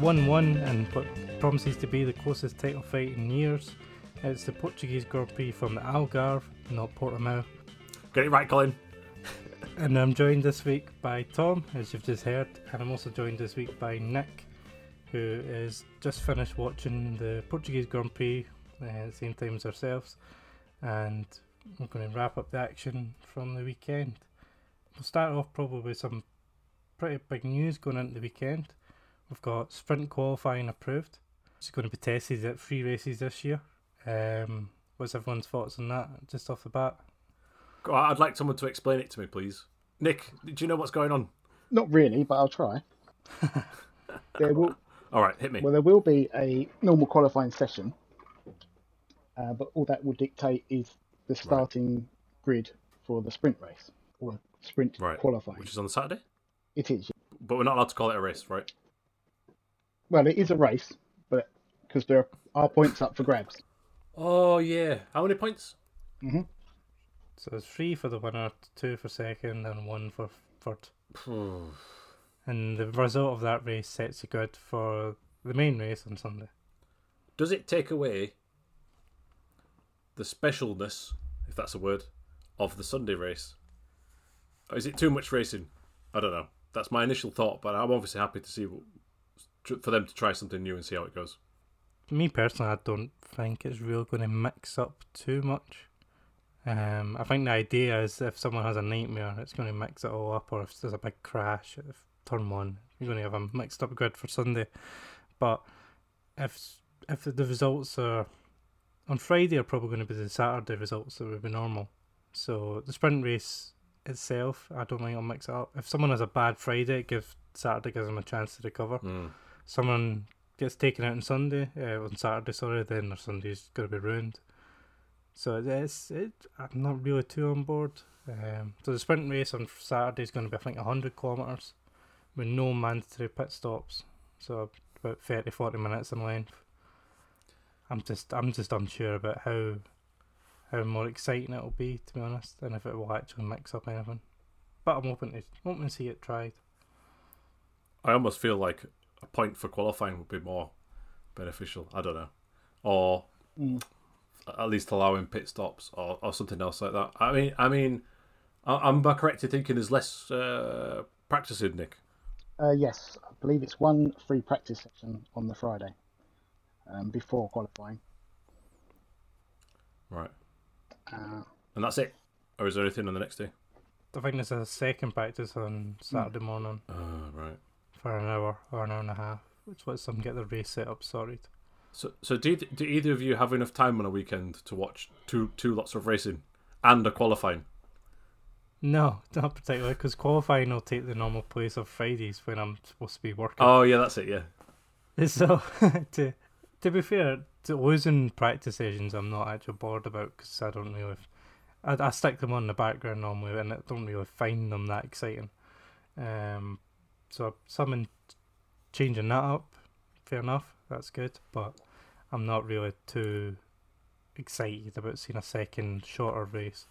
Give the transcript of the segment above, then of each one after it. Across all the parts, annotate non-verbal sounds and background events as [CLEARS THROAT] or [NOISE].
1 1 and what promises to be the closest title fight in years. It's the Portuguese Grand Prix from the Algarve, not Portimao. Get it right, Colin. [LAUGHS] And I'm joined this week by Tom, as you've just heard, and I'm also joined this week by Nick, who is just finished watching the Portuguese Grand Prix uh, at the same time as ourselves, and we're going to wrap up the action from the weekend. We'll start off probably with some pretty big news going into the weekend. We've got sprint qualifying approved. It's going to be tested at three races this year. Um, what's everyone's thoughts on that, just off the bat? I'd like someone to explain it to me, please. Nick, do you know what's going on? Not really, but I'll try. [LAUGHS] there will All right, hit me. well, there will be a normal qualifying session, uh, but all that will dictate is the starting grid for the sprint race or sprint Right. qualifying. Which is on Saturday, It is. but we're not allowed to call it a race, right? Well, it is a race, but because there are points up for grabs. Oh yeah. How many points? Mhm. So it's three for the winner, two for second, and one for third. [SIGHS] And the result of that race sets the grid for the main race on Sunday. Does it take away the specialness, if that's a word, of the Sunday race? Or is it too much racing? I don't know. That's my initial thought, but I'm obviously happy to see what, for them to try something new and see how it goes. Me personally, I don't think it's really going to mix up too much. Um, I think the idea is if someone has a nightmare, it's going to mix it all up, or if there's a big crash at turn one, you're going to have a mixed up grid for Sunday. But if if the results are on Friday, are probably going to be the Saturday results that would be normal. So the sprint race itself, I don't think it'll mix it up. If someone has a bad Friday, it gives Saturday gives them a chance to recover Mm. Someone gets taken out on Sunday, uh, on Saturday, sorry, then their Sunday's going to be ruined. So it's it. I'm not really too on board. Um, so the sprint race on Saturday is going to be I think 100 kilometers with no mandatory pit stops. So about 30, 40 minutes in length. I'm just I'm just unsure about how how more exciting it'll be to be honest, and if it will actually mix up anything. But I'm open to open to see it tried. I almost feel like a point for qualifying would be more beneficial. I don't know, or Mm. at least allowing pit stops or, or something else like that. I mean, I mean, I- am I correct in thinking there's less uh, practicing, Nick? Uh, yes, I believe it's one free practice session on the Friday um, before qualifying. Right, Uh, and that's it, or is there anything on the next day? I think there's a second practice on Saturday morning Oh, right. For an hour or an hour and a half, which lets them get their race set up sorted. So, so do, do either of you have enough time on a weekend to watch two two lots of racing and a qualifying? No, [LAUGHS] not particularly, because qualifying will take the normal place of Fridays when I'm supposed to be working. Oh, yeah, that's it. Yeah. [LAUGHS] So, [LAUGHS] to to be fair, to losing practice sessions, I'm not actually bored about because I don't really. I, I stick them on the background normally, and I don't really find them that exciting. Um, so someone changing that up, fair enough, that's good. But I'm not really too excited about seeing a second shorter race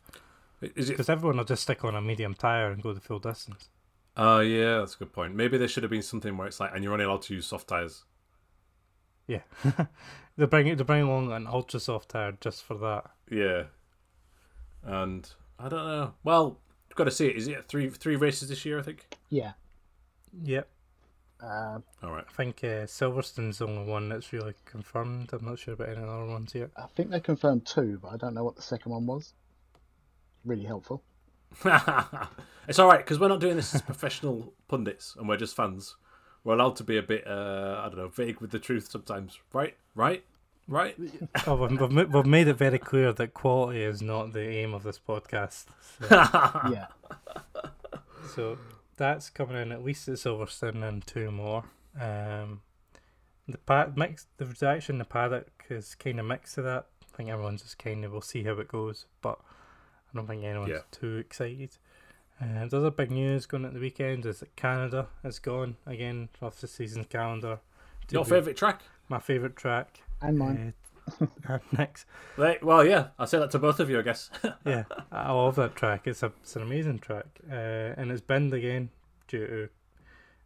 Is it? because everyone will just stick on a medium tire and go the full distance. Oh, yeah, that's a good point. Maybe there should have been something where it's like, and you're only allowed to use soft tires. Yeah, [LAUGHS] they bring they bring along an ultra soft tire just for that. Yeah. And I don't know. Well, you've got to see it. Is it three three races this year? I think. yeah, Yep. uh, All right. I think uh, Silverstone's the only one that's really confirmed. I'm not sure about any other ones yet. I think they confirmed two, but I don't know what the second one was. Really helpful. [LAUGHS] it's all right because we're not doing this as professional pundits and we're just fans. We're allowed to be a bit, uh, I don't know, vague with the truth sometimes. Right? Right? Right? [LAUGHS] Oh, we've, we've, we've made it very clear that quality is not the aim of this podcast. So, [LAUGHS] yeah, so that's coming in at least at Silverstone and two more. Um, the pad mix, the reaction in the paddock is kind of mixed to that. I think everyone's just kind of we'll see how it goes, but I don't think anyone's Yeah. too excited. Uh, there's other big news going at the weekend is that Canada is gone again off the season's calendar. Your favourite track? My favourite track. and mine. [LAUGHS] Uh, next, Right, well, yeah, I say that to both of you, I guess. [LAUGHS] yeah, I love that track. It's a it's an amazing track, uh, and it's banned again due to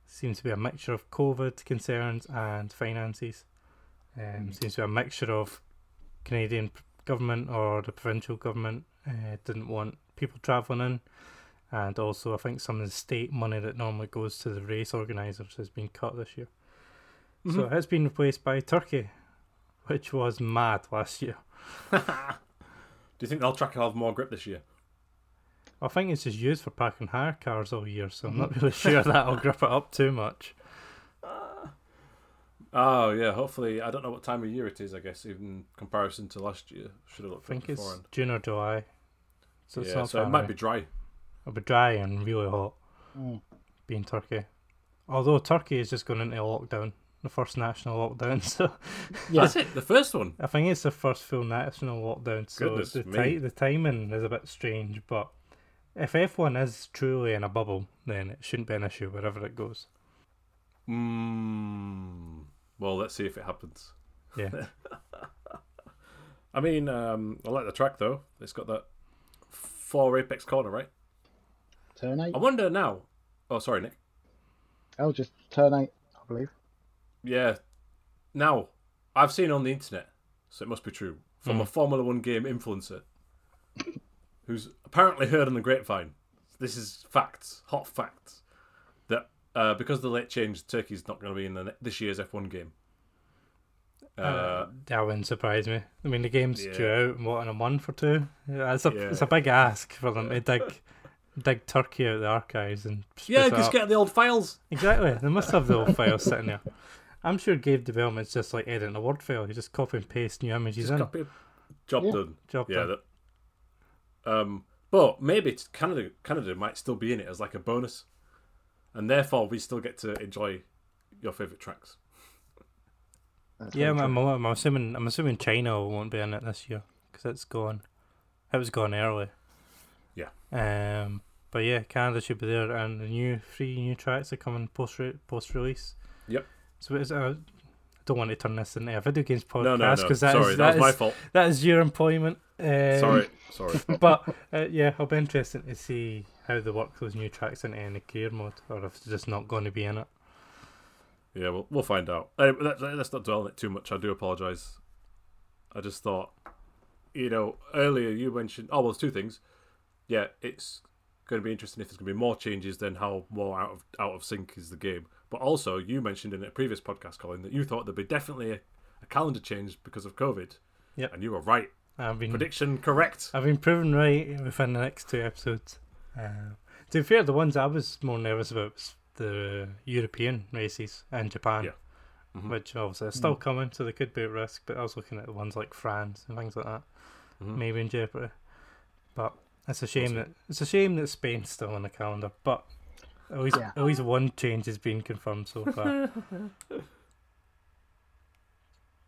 seems to be a mixture of COVID concerns and finances. Um, Mm. Seems to be a mixture of Canadian government or the provincial government uh, didn't want people travelling in, and also I think some of the state money that normally goes to the race organisers has been cut this year. So Mhm. it's been replaced by Turkey, which was mad last year. [LAUGHS] Do you think they'll track will have more grip this year? I think it's just used for parking hire cars all year, so I'm not really sure [LAUGHS] that'll grip it up too much. Oh yeah, hopefully I don't know what time of year it is. I guess in comparison to last year, should have I looked think it's beforehand. June or July. So it's yeah, not so far it might away. be dry. It'll be dry and really hot, Mm. being Turkey. Although Turkey is just going into lockdown, the first national lockdown, [LAUGHS] so Yeah. That's it. The first one. I think it's the first full national lockdown. So Goodness the me. ti- the timing is a bit strange, but if F1 is truly in a bubble, then it shouldn't be an issue wherever it goes. Mm, well, let's see if it happens. Yeah. [LAUGHS] I mean, um, I like the track though. It's got that four apex corner, right? Turn eight. I wonder now. Oh, sorry, Nick. Oh, just turn eight, I believe. Yeah. Now, I've seen on the internet, so it must be true, from a Formula One game influencer who's apparently heard on the grapevine. This is facts, hot facts, that uh, because of the late change, Turkey's not going to be in the, this year's F1 game. Uh, that wouldn't surprise me. I mean, the game's Yeah. due out what in a month or two. It's a Yeah. it's a big ask for them to dig dig Turkey out of the archives and yeah, just get the old files. exactly. They must have the old files sitting there. [LAUGHS] I'm sure game development's just like editing a word file. You just copy and paste new images Just in. copy. Job Yeah. done. Job Yeah. done. That, um, but maybe Canada. Canada might still be in it as like a bonus, and therefore we still get to enjoy your favorite tracks. That's Yeah, I'm. I'm, I'm assuming I'm assuming China won't be in it this year because it's gone. It was gone early. Yeah. Um. But yeah, Canada should be there, and the new three new tracks are coming post post release. Yep. So it's uh, I don't want to turn this into a video games podcast no, no, no. because Sorry, that, was my fault. that is your employment. Um, Sorry, [LAUGHS] sorry. but uh, yeah, it'll be interesting to see how they work those new tracks into any career mode, or if it's just not going to be in it. Yeah, we'll we'll find out. Anyway, let, let- let's not dwell on it too much. I do apologise. I just thought, you know, earlier you mentioned. Oh, well, there's two things. Yeah, it's going to be interesting if there's going to be more changes than how more out of out of sync is the game. But also, you mentioned in a previous podcast, Colin, that you thought there'd be definitely a, a calendar change because of COVID. Yep. And you were right. I've been Prediction correct. I've been proven right within the next two episodes. Uh, to be fair, the ones I was more nervous about was the European races and Japan, Yeah. Mhm. which obviously are still coming, so they could be at risk. But I was looking at the ones like France and things like that, Mhm. maybe in jeopardy. But it's a shame see. that it's a shame that Spain's still on the calendar. But at least Yeah. at least one change has been confirmed so far. [LAUGHS]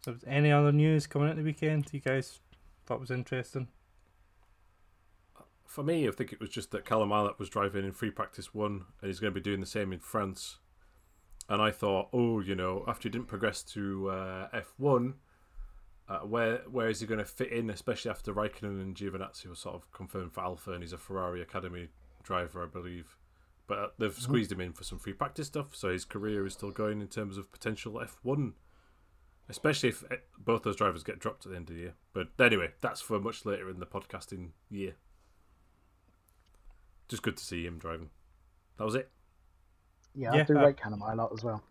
so, any other news coming at the weekend? You guys thought was interesting? For me, I think it was just that Callum Ilott was driving in free practice one, and he's going to be doing the same in France. And I thought, oh, you know, after he didn't progress to uh, F1, uh, where where is he going to fit in, especially after Raikkonen and Giovinazzi were sort of confirmed for Alfa, and he's a Ferrari Academy driver, I believe. But uh, they've squeezed him in for some free practice stuff, so his career is still going in terms of potential F1, especially if eh, both those drivers get dropped at the end of the year. But anyway, that's for much later in the podcasting year. Just good to see him driving. That was it. Yeah, Yeah, I do uh, rate Canada a lot as well.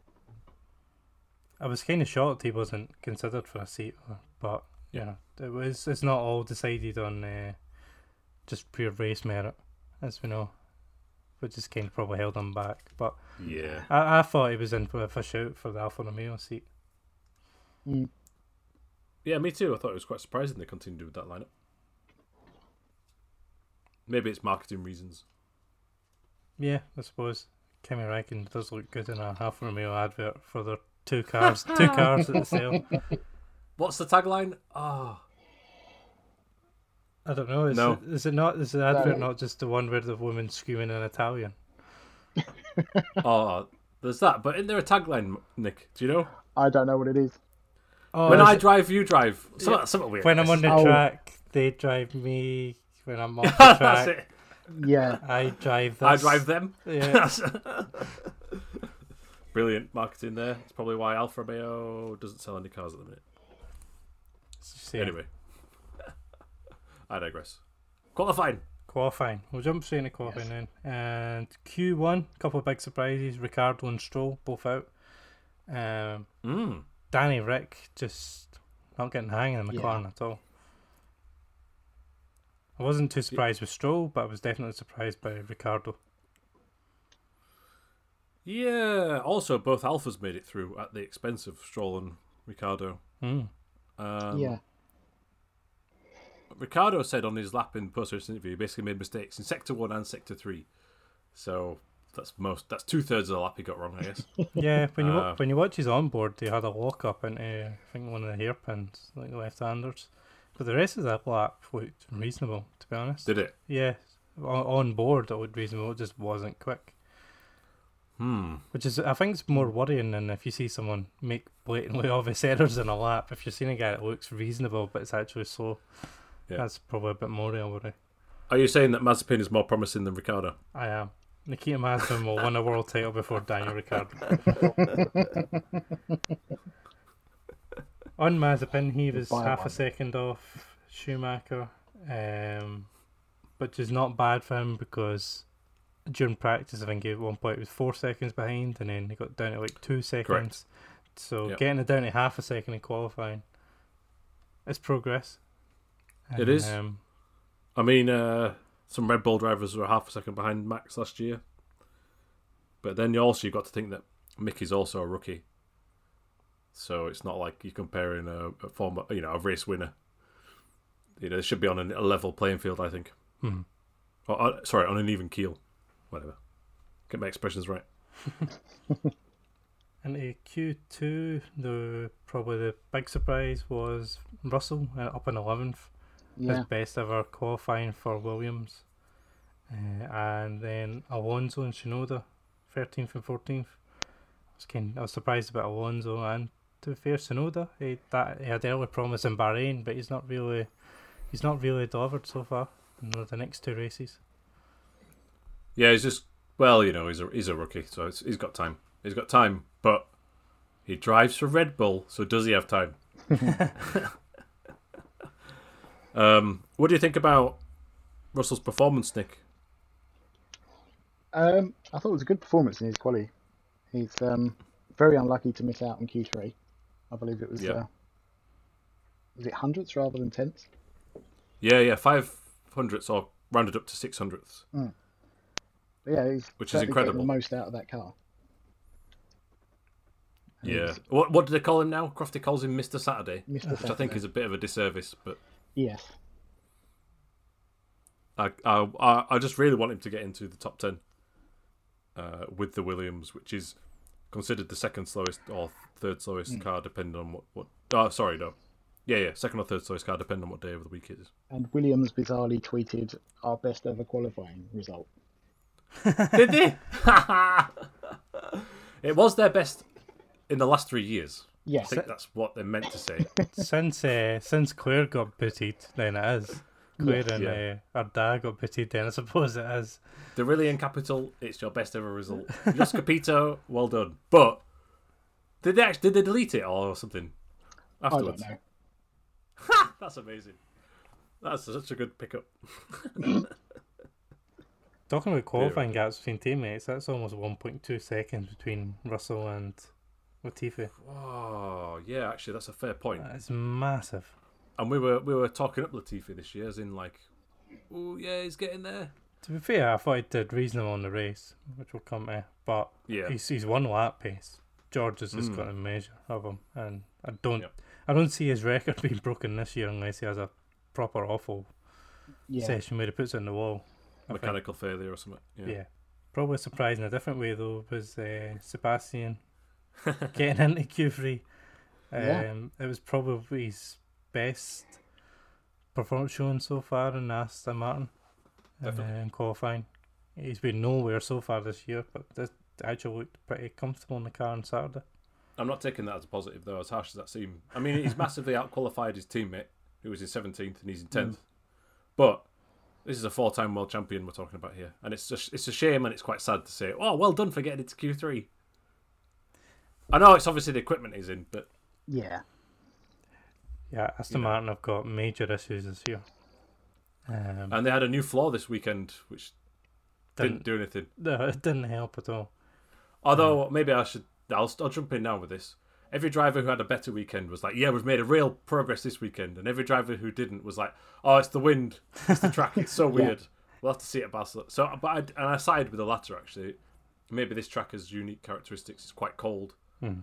I was kind of shocked he wasn't considered for a seat, but you know, it was. It's not all decided on uh, just pure race merit, as we know, which is kind of probably held him back. But Yeah. I, I thought he was in for a shout for the Alfa Romeo seat. Mm. Yeah, me too. I thought it was quite surprising they continued with that lineup. Maybe it's marketing reasons. Yeah, I suppose Kimi Räikkönen does look good in a Alfa Romeo advert for their two cars, two [LAUGHS] cars at the sale. What's the tagline? Ah, I don't know. Is, No. it, is it not? Is the advert not just the one where the woman screaming in Italian? [LAUGHS] oh, there's that. But isn't there a tagline, Nick? Do you know? I don't know what it is. Oh, when is I it- drive, you drive. Something, Yeah. something weird. when I'm on the Oh. track, they drive me. When I'm off [LAUGHS] the That's track, it. Yeah, I drive. This. I drive them. Yeah. [LAUGHS] Brilliant marketing there. It's probably why Alfa Romeo doesn't sell any cars at the minute. So, Anyway, I digress. Qualifying. Qualifying. We'll jump straight into qualifying then. And Q1, couple of big surprises. Ricciardo and Stroll both out. Um, Mm. Danny Ric just not getting the hang of the Yeah. At all. I wasn't too surprised with Stroll, but I was definitely surprised by Ricciardo. Yeah. Also, both Alfas made it through at the expense of Stroll and Ricciardo. Mm. Um, yeah, Ricciardo said on his lap in post race interview, he basically made mistakes in sector one and sector three. So that's most. That's two thirds of the lap he got wrong, I guess. [LAUGHS] Yeah, when you Uh, when you watch his onboard, they had a lock up into I think one of the hairpins, like the left-handers. But the rest of that lap looked reasonable, to be honest. Did it? Yeah, on, on board it looked reasonable. It just wasn't quick. Hmm. Which is, I think, it's more worrying than if you see someone make blatantly [LAUGHS] obvious errors in a lap. If you're seeing a guy that looks reasonable but it's actually slow, Yeah. that's probably a bit more real. Are you saying that Mazepin is more promising than Ricciardo? I am. Nikita Mazepin will win a world title before Daniel Ricciardo. [LAUGHS] On Mazepin, he was By half a second off Schumacher, um, which is not bad for him because during practice, I think at one point he was four seconds behind, and then he got down to like two seconds. So Yep. getting it down to half a second in qualifying is progress. It is. Um, I mean, uh, some Red Bull drivers were half a second behind Max last year. But then you also you've got to think that Mickey's also a rookie. So it's not like you're comparing a, a former, you know, a race winner. You know, it should be on a, level playing field, I think. hmm. Or, uh, sorry, on an even keel. Whatever. Get my expressions right. [LAUGHS] Into Q2, the probably the big surprise was Russell uh, up in eleventh, yeah. his best ever qualifying for Williams, uh, and then Alonso and Tsunoda, thirteenth and fourteenth. I was kind, I was surprised about Alonso and to be fair, Tsunoda. He that he had early promise in Bahrain, but he's not really, he's not really delivered so far in the- the next two races. Yeah, he's just well, you know, he's a he's a rookie, so it's, he's got time. He's got time, but he drives for Red Bull, so does he have time? [LAUGHS] [LAUGHS] um, what do you think about Russell's performance, Nick? Um, I thought it was a good performance in his quali. He's um, very unlucky to miss out on Q3. I believe it was. Yeah. Uh, was it hundredths rather than tenths? Yeah, yeah, five hundredths or rounded up to six hundredths. But yeah, he's Which is incredible. the most out of that car. And Yeah. What what do they call him now? Crofty calls him Mister Saturday, Mr. which I think is a bit of a disservice, but Yes. I I I- I just really want him to get into the top ten uh, with the Williams, which is considered the second slowest or third slowest car, depending on what what. Oh, sorry, no. Yeah, yeah, second or third slowest car, depending on what day of the week it is. And Williams bizarrely tweeted our best ever qualifying result. [LAUGHS] Did they? [LAUGHS] it was their best in the last three years. I Yes. think that's what they meant to say. [LAUGHS] since uh, since Claire got booted, then it is. Claire Yes. and Yeah. uh, her dad got booted, then I suppose it is. The really in capital, it's your best ever result. [LAUGHS] Jost Capito, well done. But did they actually, did they delete it or something I don't afterwards? know. [LAUGHS] That's amazing. That's such a good pickup. Talking about qualifying gaps between teammates, that's almost 1.2 seconds between Russell and Latifi. Oh yeah, actually that's a fair point. That's massive. And we were we were talking up Latifi this year, as in like, oh yeah, he's getting there. To be fair, I thought he did reasonable on the race, which will come to, but Yeah, he's, he's one lap pace. George has just Mm. got a measure of him, and I don't, Yep. I don't see his record [LAUGHS] being broken this year unless he has a proper awful Yeah. session where he puts it in the wall. I think. mechanical failure or something. Yeah. Yeah. Probably surprised in a different way though was uh, Sebastian [LAUGHS] getting into Q3. Um, Yeah. It was probably his best performance shown so far in Aston Martin uh, Definitely. in qualifying. He's been nowhere so far this year, but this actually looked pretty comfortable in the car on Saturday. I'm not taking that as a positive though, as harsh as that seemed. I mean, he's massively outqualified his teammate, who was in 17th and he's in 10th. But this is a four-time world champion we're talking about here, and it's just it's a shame and it's quite sad to say, oh, well done for getting into Q3. I know it's obviously the equipment is in, but Yeah. Yeah, Aston You know. Martin have got major issues this year. Um, and they had a new floor this weekend, which didn't, didn't, do anything. [LAUGHS] no, it didn't help at all. Although maybe I should, I'll, I'll jump in now with this. Every driver who had a better weekend was like, "Yeah, we've made a real progress this weekend," and every driver who didn't was like, "Oh, it's the wind, it's the track, it's so [LAUGHS] Yeah. weird." We'll have to see it at Barcelona. So, but I, and I sided with the latter actually. Maybe this track has unique characteristics. It's quite cold, Hmm.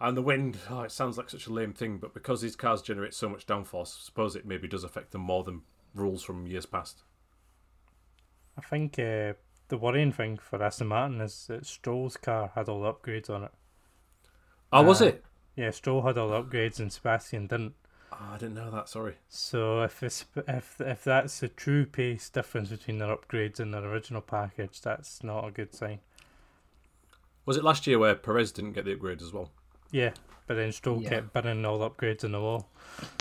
and the wind. Oh, it sounds like such a lame thing, but because these cars generate so much downforce, I suppose it maybe does affect them more than rules from years past. I think uh, the worrying thing for Aston Martin is that Stroll's car had all the upgrades on it. Oh, was Uh, it? Yeah, Stroll had all the upgrades and Sebastian didn't. Oh, I didn't know that. Sorry. So if if if that's the true pace difference between their upgrades and their original package, that's not a good sign. Was it last year where Perez didn't get the upgrades as well? Yeah, but then Stroll Yeah. kept burning all the upgrades in the wall.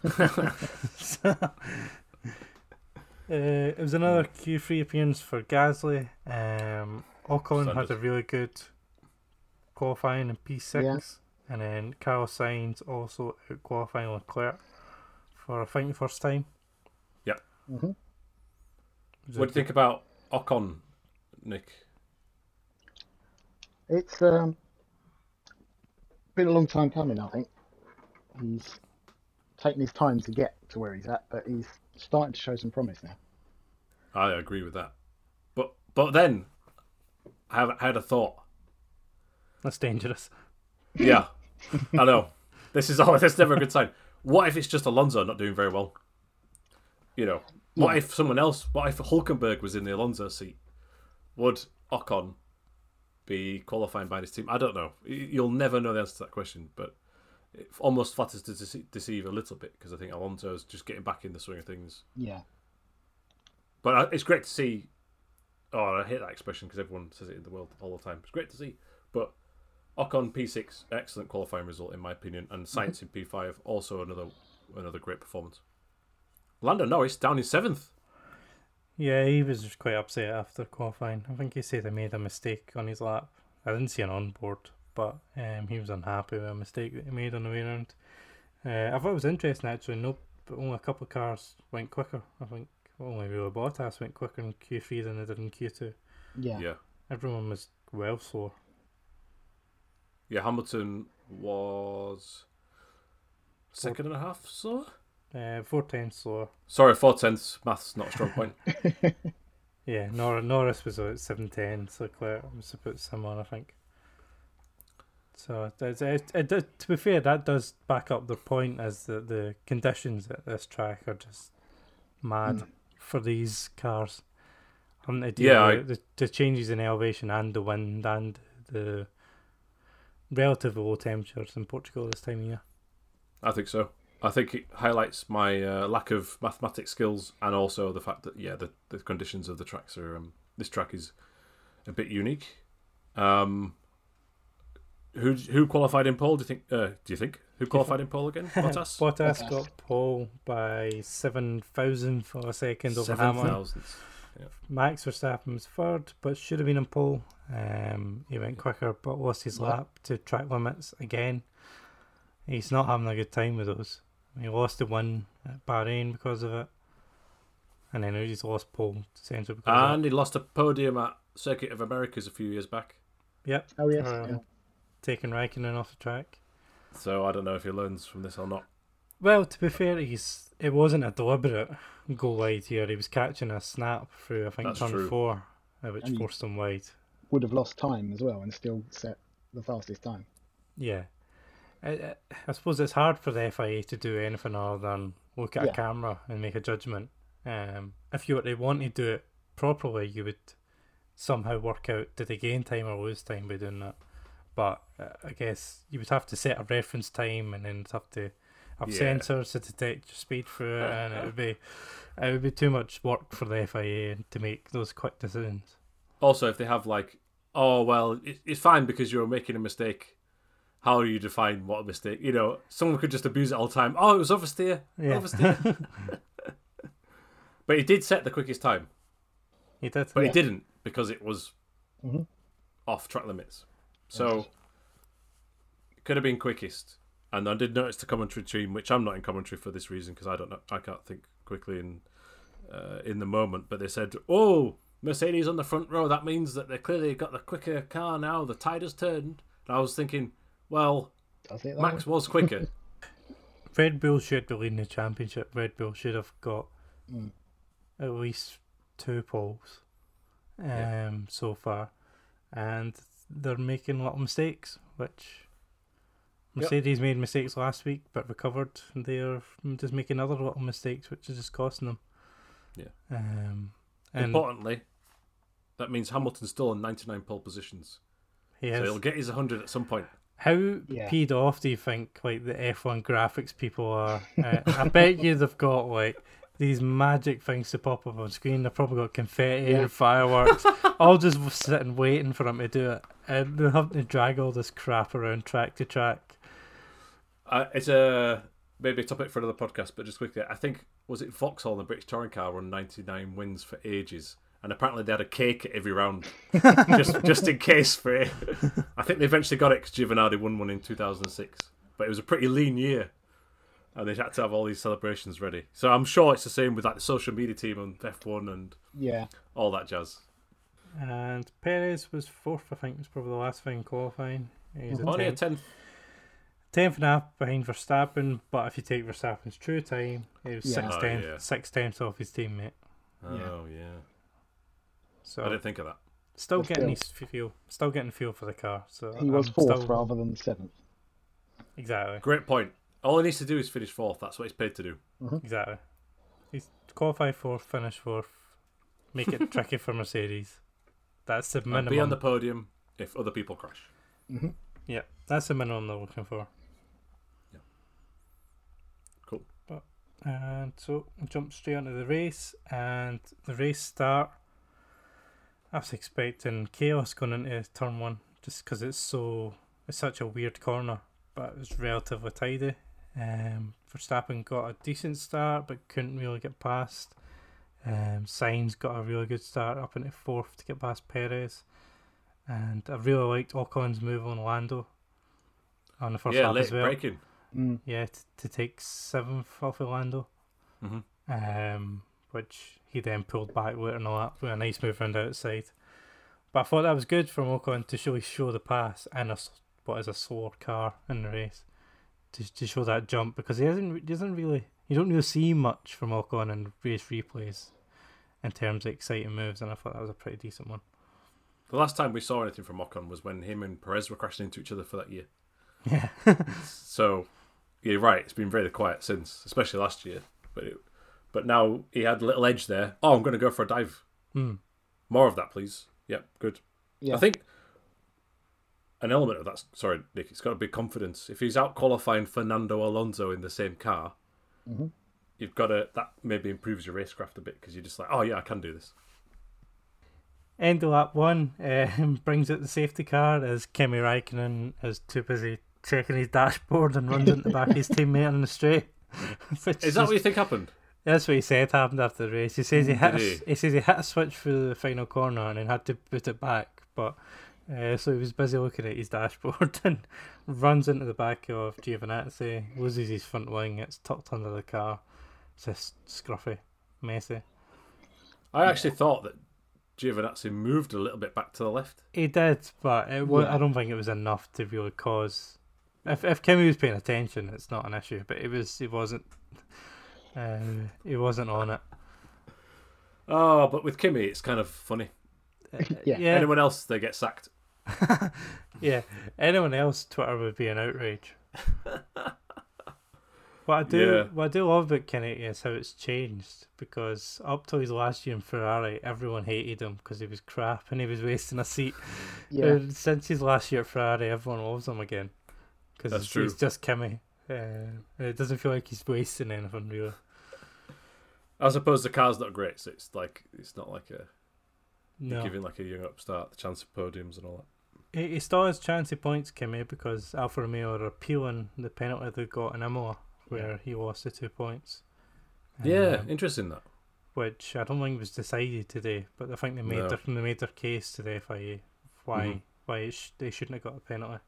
[LAUGHS] So, uh, it was another Q3 appearance for Gasly. Um, Ocon had a really good qualifying in P6, Yeah. and then Carlos Sainz also out qualifying Leclerc for I think the first time. hmm It was What do you think about Ocon, Nick? It's um, been a long time coming, I think. He's taken his time to get to where he's at, but he's starting to show some promise now. I agree with that. But but then I have I had a thought. That's dangerous. Yeah, [LAUGHS] I know. This is always [LAUGHS] that's never a good sign. What if it's just Alonso not doing very well? You know, what Yeah. if someone else? What if Hulkenberg was in the Alonso seat? Would Ocon be qualifying by his team? I don't know. You'll never know the answer to that question, but it almost flatters to dece- deceive a little bit because I think Alonso's just getting back in the swing of things. Yeah. But it's great to see. Oh, I hate that expression because everyone says it in the world all the time. It's great to see. But Ocon P6, excellent qualifying result in my opinion, and mm-hmm. Sainz in P5 also another another great performance. Lando Norris down in seventh. Yeah, he was just quite upset after qualifying. I think he said he made a mistake on his lap. I didn't see an onboard, but um, he was unhappy with a mistake that he made on the way around. Uh, I thought it was interesting actually. No, but only a couple of cars went quicker. I think only really Bottas went quicker in Q3 than they did in Q2. Yeah. Yeah, Everyone was well slower. yeah. Hamilton was second and a half. So Uh, four tenths slower. sorry, four tenths. Maths not a strong point. [LAUGHS] Yeah, Nor- Norris was at seven tenths. Leclerc was about similar, I think. So it, it, it, it, to be fair, that does back up the point as the the conditions at this track are just mad Mm. for these cars. Um, the, deal Yeah, I- the, the changes in elevation and the wind and the relatively low temperatures in Portugal this time of year. I think so. I think it highlights my uh, lack of mathematics skills and also the fact that yeah, the, the conditions of the tracks are um, this track is a bit unique. Um, who who qualified in pole? Do you think? Uh, do you think who qualified in pole again? [LAUGHS] Bottas. Bottas Bottas. got pole by seven thousandth of a second over Seven Hamilton. thousandths. Max Verstappen was third, but should have been in pole. Um, he went quicker, but lost his Yeah. lap to track limits again. He's not having a good time with those. He lost the win at Bahrain because of it, and then he's lost pole essentially because of And he lost a podium at Circuit of Americas a few years back. it. Yep, Oh yes. Um, yeah. taking Raikkonen off the track. So I don't know if he learns from this or not. Well, to be fair, he's it wasn't a deliberate go wide here. He was catching a snap through I think That's turn true. four, uh, which And forced him wide. Would have lost time as well and still set the fastest time. Yeah. I, I- suppose it's hard for the FIA to do anything other than look at Yeah. a camera and make a judgment. Um, if you were to want to do it properly, you would somehow work out did they gain time or lose time by doing that. But uh, I guess you would have to set a reference time and then have to have Yeah. sensors to detect your speed through it, and it would be [LAUGHS] it would be too much work for the FIA to make those quick decisions. Also, if they have like, oh well, it, it's fine because you're making a mistake. How do you define what a mistake? You know, someone could just abuse it all the time. Oh, it was oversteer, Yeah. oversteer. [LAUGHS] but he did set the quickest time, He did. but Yeah. he didn't because it was Mhm. off track limits. So could have been quickest. And I did notice the commentary team, which I'm not in commentary for this reason because I don't know, I can't think quickly in uh, in the moment. But they said, "Oh, Mercedes on the front row. That means that they clearly got the quicker car now. The tide has turned." And I was thinking, well, Does it? Max was quicker. [LAUGHS] Red Bull should be leading the championship. Red Bull should have got Mm. at least two poles um, Yeah. so far, and they're making little mistakes, which Yep. Mercedes made mistakes last week but recovered. They're just making other little mistakes, which is just costing them. Yeah. Um, and Importantly, that means Hamilton's still in 99 pole positions, he so has. he'll get his 100 at some point. How Yeah. peed off do you think like the F1 graphics people are? Uh, I [LAUGHS] bet you they've got like these magic things to pop up on screen. They've probably got confetti Yeah. and fireworks, [LAUGHS] all just sitting waiting for them to do it, and they're having to drag all this crap around track to track. Uh, it's a maybe a topic for another podcast, but just quickly, I think was it Vauxhall and the British touring car won 99 wins for ages, and apparently they had a cake at every round, [LAUGHS] just just in case for it. I think they eventually got it because Giovinazzi won one in 2006, but it was a pretty lean year, and they had to have all these celebrations ready. So I'm sure it's the same with like the social media team on F1 and Yeah. all that jazz. And Perez was fourth, I think, was probably the last thing qualifying. He's Only a a tenth, tenth. tenth and a half behind Verstappen, but if you take Verstappen's true time, it was Yeah. six Oh, yeah. six tenths off his teammate. Oh yeah, So I didn't think of that. Still But getting still. his feel, still getting fuel for the car. So He was I'm fourth still- rather than seventh. Exactly, Great point. All he needs to do is finish fourth. That's what he's paid to do. Mm-hmm. exactly. He's qualified fourth, finish fourth, make it [LAUGHS] tricky for Mercedes. That's the And minimum. be on the podium if other people crash. Mm-hmm. Yeah, that's the minimum they're looking for. Yeah. Cool. But and so jump straight onto the race, and the race start. I was expecting chaos going into turn one, just because it's so it's such a weird corner, but it was relatively tidy. Um, Verstappen got a decent start, but couldn't really get past. Um, Sainz got a really good start up into fourth to get past Perez, and I really liked Ocon's move on Lando on the first yeah, half late as well. braking. Mm. Yeah, t- to take seventh off of Lando, hmm um, which he then pulled back later in the lap with a nice move around the outside. But I thought that was good from Ocon to really show the pass in a what is a slower car in the race, to to show that jump because he hasn't he doesn't really you don't really see much from Ocon in race replays in terms of exciting moves, and I thought that was a pretty decent one. The last time we saw anything from Ocon was when him and Perez were crashing into each other for that year. Yeah, [LAUGHS] So you're right. It's been very quiet since, especially last year. But it, but now he had a little edge there. Oh, I'm going to go for a dive. Hmm. More of that, please. Yep, good. Yeah. I think an element of that. Sorry, Nick. It's got to be confidence. If he's out qualifying Fernando Alonso in the same car, Mhm. you've got to. That maybe improves your racecraft a bit because you're just like, oh yeah, I can do this. End of lap one um, [LAUGHS] brings out the safety car as Kimi Raikkonen is too busy checking his dashboard and runs into the back of his [LAUGHS] teammate on the straight. [LAUGHS] Which Is that is- what you think happened? That's what he said happened after the race. He says he hit. Did a, he? says he hit a switch through the final corner and then had to put it back. But uh, so he was busy looking at his dashboard [LAUGHS] and runs into the back of Giovinazzi, loses his front wing. It's tucked under the car. It's just scruffy, messy. I actually thought that Giovinazzi moved a little bit back to the left. He did, but it wa- Yeah. I don't think it was enough to really cause. If if Kimi was paying attention, it's not an issue. But it was. He wasn't. Uh, he wasn't on it. Oh, but with Kimi, it's kind of funny. Uh, [LAUGHS] Yeah. yeah. Anyone else, they get sacked. [LAUGHS] Yeah, anyone else, Twitter would be an outrage. [LAUGHS] what I do, Yeah. what I do love about Kimi is how it's changed because up till his last year in Ferrari, everyone hated him because he was crap and he was wasting a seat. Yeah. And since his last year at Ferrari, everyone loves him again because That's he's, true. he's just Kimi. Uh, it doesn't feel like he's wasting anything really. I suppose the car's not great, so it's like it's not like a No, giving like a young upstart the chance of podiums and all he, he still has chance of points, Kimi, because Alfa Romeo are appealing the penalty they got in Imola where he lost the two points. Yeah, Um, interesting that. which I don't think was decided today, but I think they made No. their they made their case to the FIA why Mhm. why it sh- they shouldn't have got a penalty.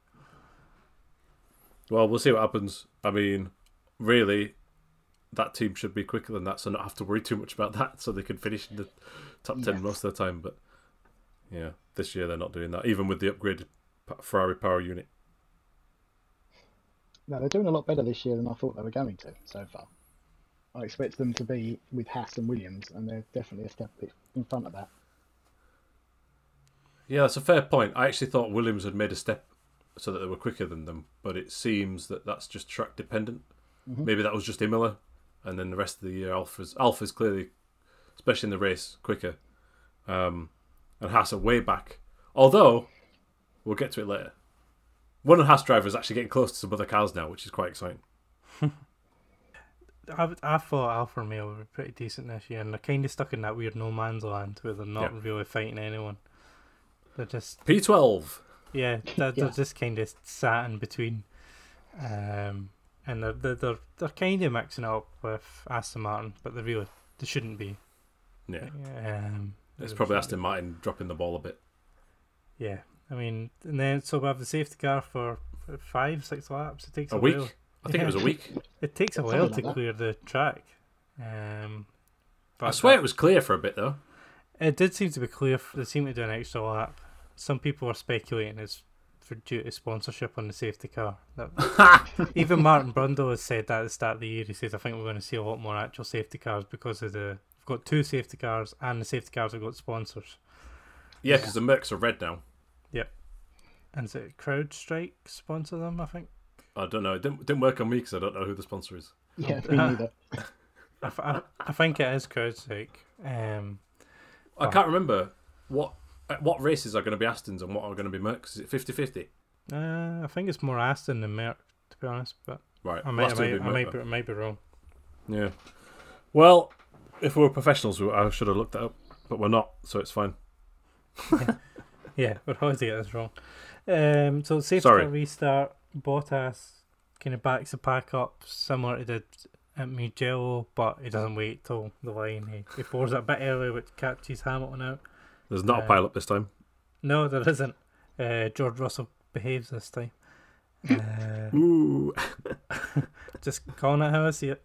Well, we'll see what happens. I mean, really, that team should be quicker than that, so not have to worry too much about that, so they can finish in the top ten Yes. most of the time. But yeah, this year they're not doing that, even with the upgraded Ferrari power unit. No, they're doing a lot better this year than I thought they were going to so far. I expect them to be with Haas and Williams, and they're definitely a step in front of that. Yeah, that's a fair point. I actually thought Williams had made a step so that they were quicker than them, but it seems that that's just track dependent. Maybe that was just Imola, and then the rest of the year Alfa's Alfa's clearly, especially in the race, quicker. Um, and Haas are way back. Although, we'll get to it later. One of the Haas drivers actually getting close to some other cars now, which is quite exciting. [LAUGHS] I, I thought Alfa Romeo were pretty decent this year, and they're kind of stuck in that weird no man's land where they're not Yeah. really fighting anyone. They're just P12. Yeah, [LAUGHS] they're, they're Yeah. just kind of sat in between, um, and they're they're they're, they're kind of mixing it up with Aston Martin, but they really they shouldn't be. Yeah, Um, it's probably shouldn't Aston Martin dropping the ball a bit. Yeah, I mean, and then so we have the safety car for five six laps. It takes A a, week? while. I think it was a week. It takes a while like to that. clear the track. Um, I swear that- it was clear for a bit though. It did seem to be clear. f- They seem to do an extra lap. Some people are speculating it's for due to sponsorship on the safety car. That, [LAUGHS] even Martin Brundle has said that at the start of the year. He says, "I think we're going to see a lot more actual safety cars because of the we've got two safety cars and the safety cars have got sponsors." Yeah, because the Mercs are red now. Yep. And is it CrowdStrike sponsor them? I think. I don't know. It didn't, didn't work on me because I don't know who the sponsor is. Yeah, me [LAUGHS] neither. I, f- I- I think it is CrowdStrike. Um, I can't remember what what races are going to be Astons and what are going to be Mercs. Is it 50-50? uh, I think it's more Aston than Merc, to be honest. But Right. I might, I might, I be might, be, I might be wrong. Yeah. Well, if we were professionals, I should have looked that up, but we're not, so it's fine. [LAUGHS] Yeah, we're always to get this wrong. Um, so safety Sorry. restart. Bottas kind of backs the pack up, similar to did at Mugello, but he doesn't wait till the line. He, he pours it a bit early, which catches Hamilton out. There's not a Uh, pile up this time. No, there isn't. Uh, George Russell behaves this time. Uh, Ooh. [LAUGHS] just calling it how I see it.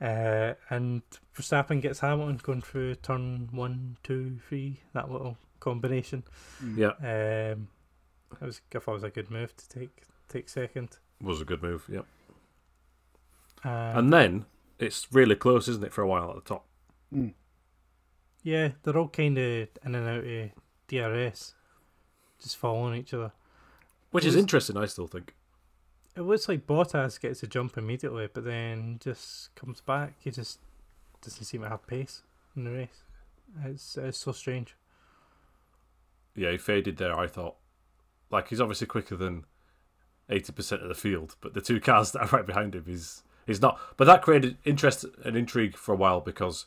Uh, and Verstappen gets Hamilton going through turn one, two, three. That little combination. Yeah, Um, it was, I thought it was a good move to take take second. was a good move. Yeah. Um, And then it's really close, isn't it, for a while at the top? Mm. Yeah, they're all kind of in and out of DRS, just following each other. Which is interesting, I still think. It looks like Bottas gets a jump immediately, but then just comes back. He just doesn't seem to have pace in the race. It's it's so strange. Yeah, he faded there, I thought. Like, he's obviously quicker than 80% of the field, but the two cars [LAUGHS] that are right behind him, he's, he's not. But that created interest and intrigue for a while because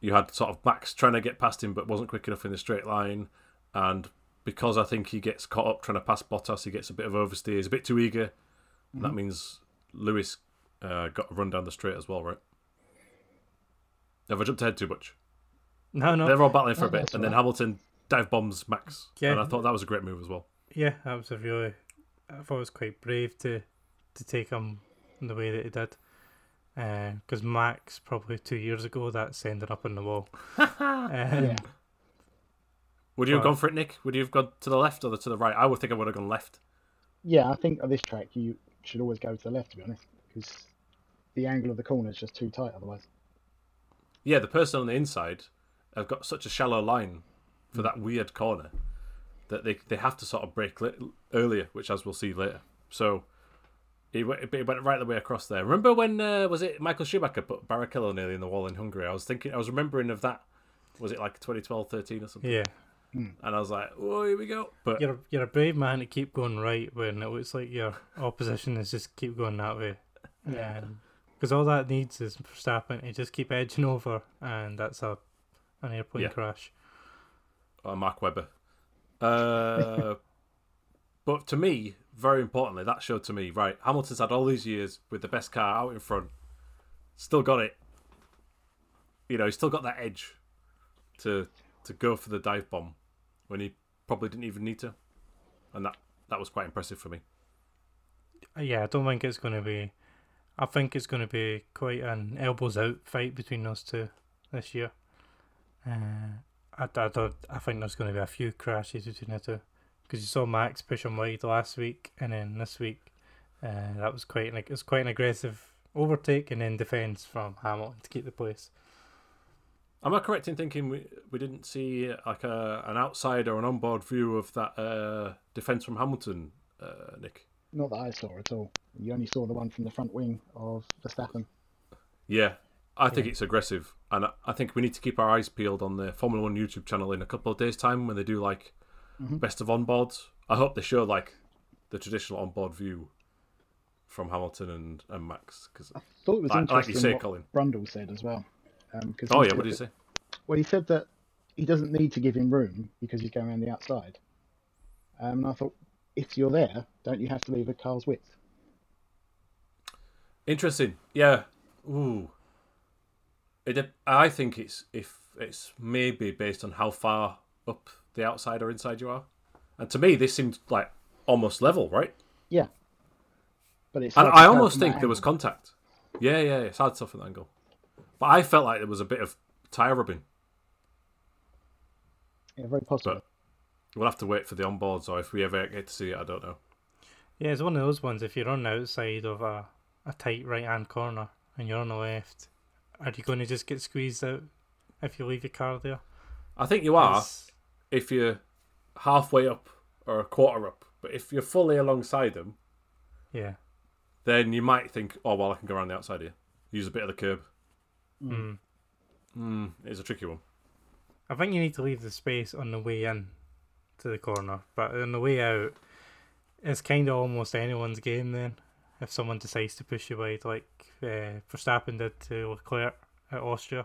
you had sort of Max trying to get past him but wasn't quick enough in the straight line. And because I think he gets caught up trying to pass Bottas, he gets a bit of oversteer. He's a bit too eager. And that means Lewis uh, got a run down the straight as well, right? Have I jumped ahead too much? No, no, They're all battling for No, a bit, and then. Hamilton dive bombs Max. Yeah. And I thought that was a great move as well. yeah, that was a really. I thought it was quite brave to to take him in the way that he did. Because Max probably two years ago that's ended up in the wall. [LAUGHS] um, Yeah. Would you have gone for it, Nick? Would you have gone to the left or to the right? I would think I would have gone left. Yeah, I think on this track you should always go to the left, to be honest, because the angle of the corner is just too tight otherwise. Yeah, the person on the inside have got such a shallow line for that weird corner that they they have to sort of break li- earlier, which as we'll see later. So he went, he went right the way across there. Remember when uh, was it Michael Schumacher put Barrichello nearly in the wall in Hungary? I was thinking, I was remembering of that. Was it like 2012, 13 or something? yeah, And I was like, oh, here we go. But you're you're a brave man to keep going right when it looks like your opposition is just keep going that way. Yeah. Because all that needs is Verstappen to just keep edging over, and that's a an airplane Yeah. crash. uh, Mark Webber. Uh, [LAUGHS] but to me, very importantly, that showed to me right. Hamilton's had all these years with the best car out in front, still got it. You know, he's still got that edge to to go for the dive bomb when he probably didn't even need to, and that that was quite impressive for me. yeah, I don't think it's going to be. I think it's going to be quite an elbows out fight between those two this year. Uh, I, I, I think there's going to be a few crashes between the two because you saw Max push him wide last week, and then this week uh, that was quite like it was quite an aggressive overtake and then defence from Hamilton to keep the place. Am I correct in thinking we we didn't see like a an outside or an onboard view of that uh, defence from Hamilton, uh, Nick? Not that I saw at all. You only saw the one from the front wing of Verstappen. Yeah, I think Yeah. it's aggressive, and I- I think we need to keep our eyes peeled on the Formula One YouTube channel in a couple of days' time when they do like Mhm. best of onboards. I hope they show like the traditional onboard view from Hamilton and, and Max. Because I thought it was like, interesting like you say, what Colin. Brundle said as well. Um, 'cause Oh yeah, what did that- say? Well, he said that he doesn't need to give him room because he's going around the outside. Um, and I thought, if you're there, don't you have to leave a car's width? Interesting. Yeah. Ooh. It. I think it's if it's maybe based on how far up the outside or inside you are, and to me this seemed like almost level, right? Yeah. But it's. And I almost think there was contact. Yeah, yeah, it's hard to tell from that angle. But I felt like there was a bit of tire rubbing. Yeah, very possible. But we'll have to wait for the onboards, or if we ever get to see it, I don't know. Yeah, it's one of those ones. If you're on the outside of a, a tight right hand corner and you're on the left, are you going to just get squeezed out if you leave your car there? I think you are It's- if you're halfway up or a quarter up. But if you're fully alongside them, Yeah. then you might think, oh well, I can go around the outside here, use a bit of the curb. Mm. Mm, it's a tricky one. I think you need to leave the space on the way in to the corner, but on the way out, it's kind of almost anyone's game then. If someone decides to push you wide, like uh, Verstappen did to Leclerc at Austria.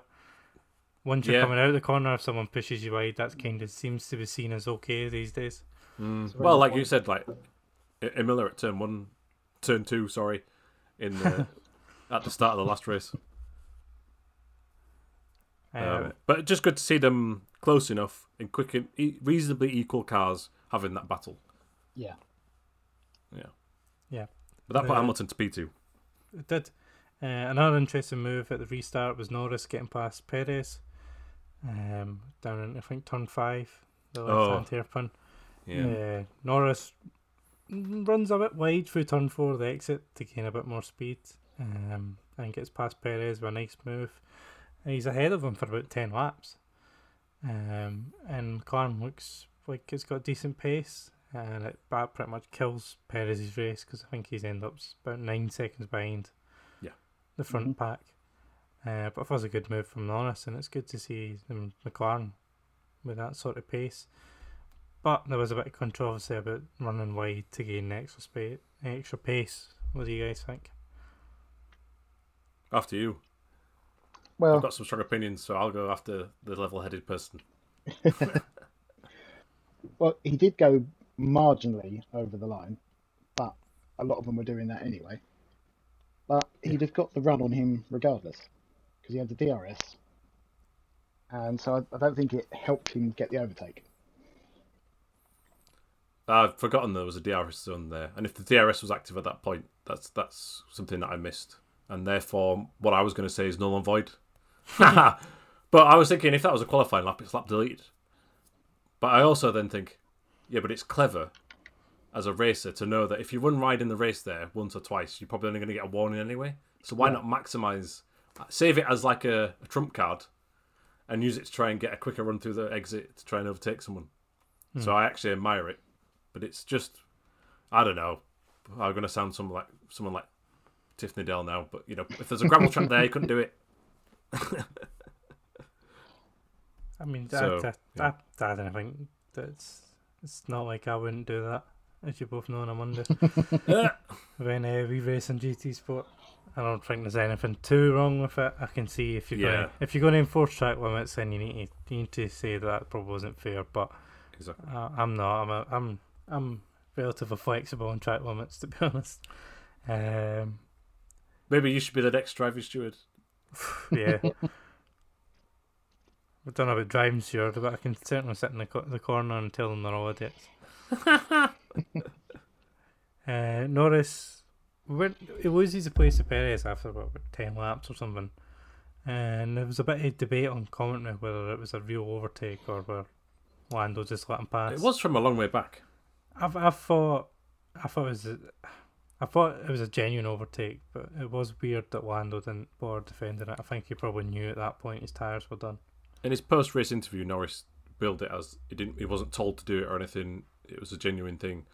Once you're Yeah. coming out of the corner, if someone pushes you wide, that kind of seems to be seen as okay these days. Mm. It's Well, like you said, like I- I Miller at turn one, turn two, sorry, in the [LAUGHS] at the start of the last race. Uh, Um, but just good to see them close enough in quick, and e- reasonably equal cars having that battle. Yeah. Yeah. Yeah. But that put Uh, Hamilton to P two. It did. Uh, another interesting move at the restart was Norris getting past Perez um, down in, I think, turn five, the left Oh. hand hairpin. Yeah. Uh, Norris runs a bit wide through turn four, the exit, to gain a bit more speed um, and gets past Perez with a nice move. And he's ahead of him for about 10 laps. Um, and McLaren looks like it's got decent pace. And it that pretty much kills Perez's race because I think he's ended up about nine seconds behind Yeah. the front pack. Uh, but it was a good move from Norris, and it's good to see them McLaren with that sort of pace. But there was a bit of controversy about running wide to gain extra space, extra pace. What do you guys think? After you, Well, I've got some strong opinions, so I'll go after the level-headed person. [LAUGHS] [LAUGHS] well, he did go marginally over the line, but a lot of them were doing that anyway. But he'd have got the run on him regardless, because he had the DRS, and so I, I don't think it helped him get the overtake. I've forgotten there was a DRS zone there, and if the DRS was active at that point, that's that's something that I missed, and therefore what I was going to say is null and void. [LAUGHS] but I was thinking if that was a qualifying lap, it's lap deleted. But I also then think, yeah, but it's clever as a racer to know that if you run wide in the race there once or twice, you're probably only going to get a warning anyway. So why Yeah. not maximize, save it as like a, a trump card, and use it to try and get a quicker run through the exit to try and overtake someone. So I actually admire it, but it's just, I don't know. I'm going to sound some like someone like Tiff Needell now, but you know, if there's a gravel track there, you couldn't do it. [LAUGHS] I mean, So, I, I, I, I don't think that's. It's not like I wouldn't do that, as you both know on a Monday. when uh, we race in GT Sport, I don't think there's anything too wrong with it. I can see if you're Yeah. going if you're going to enforce track limits, then you need to you need to say that that probably wasn't fair. But Exactly. uh, I'm not. I'm a, I'm I'm relatively flexible on track limits, to be [LAUGHS] honest. Um, Maybe you should be the next driving steward. [SIGHS] yeah. I don't know about driving steward, but I can certainly sit in the, co- the corner and tell them they're all idiots. [LAUGHS] uh, Norris when it loses the place to Perez after about ten laps or something, and there was a bit of debate on commentary whether it was a real overtake or whether Lando just let him pass. It was from a long way back. I've, I thought, I thought it was, a, I thought it was a genuine overtake, but it was weird that Lando didn't bother defending it. I think he probably knew at that point his tires were done. In his post-race interview, Norris billed it as he didn't, he wasn't told to do it or anything. It was a genuine thing.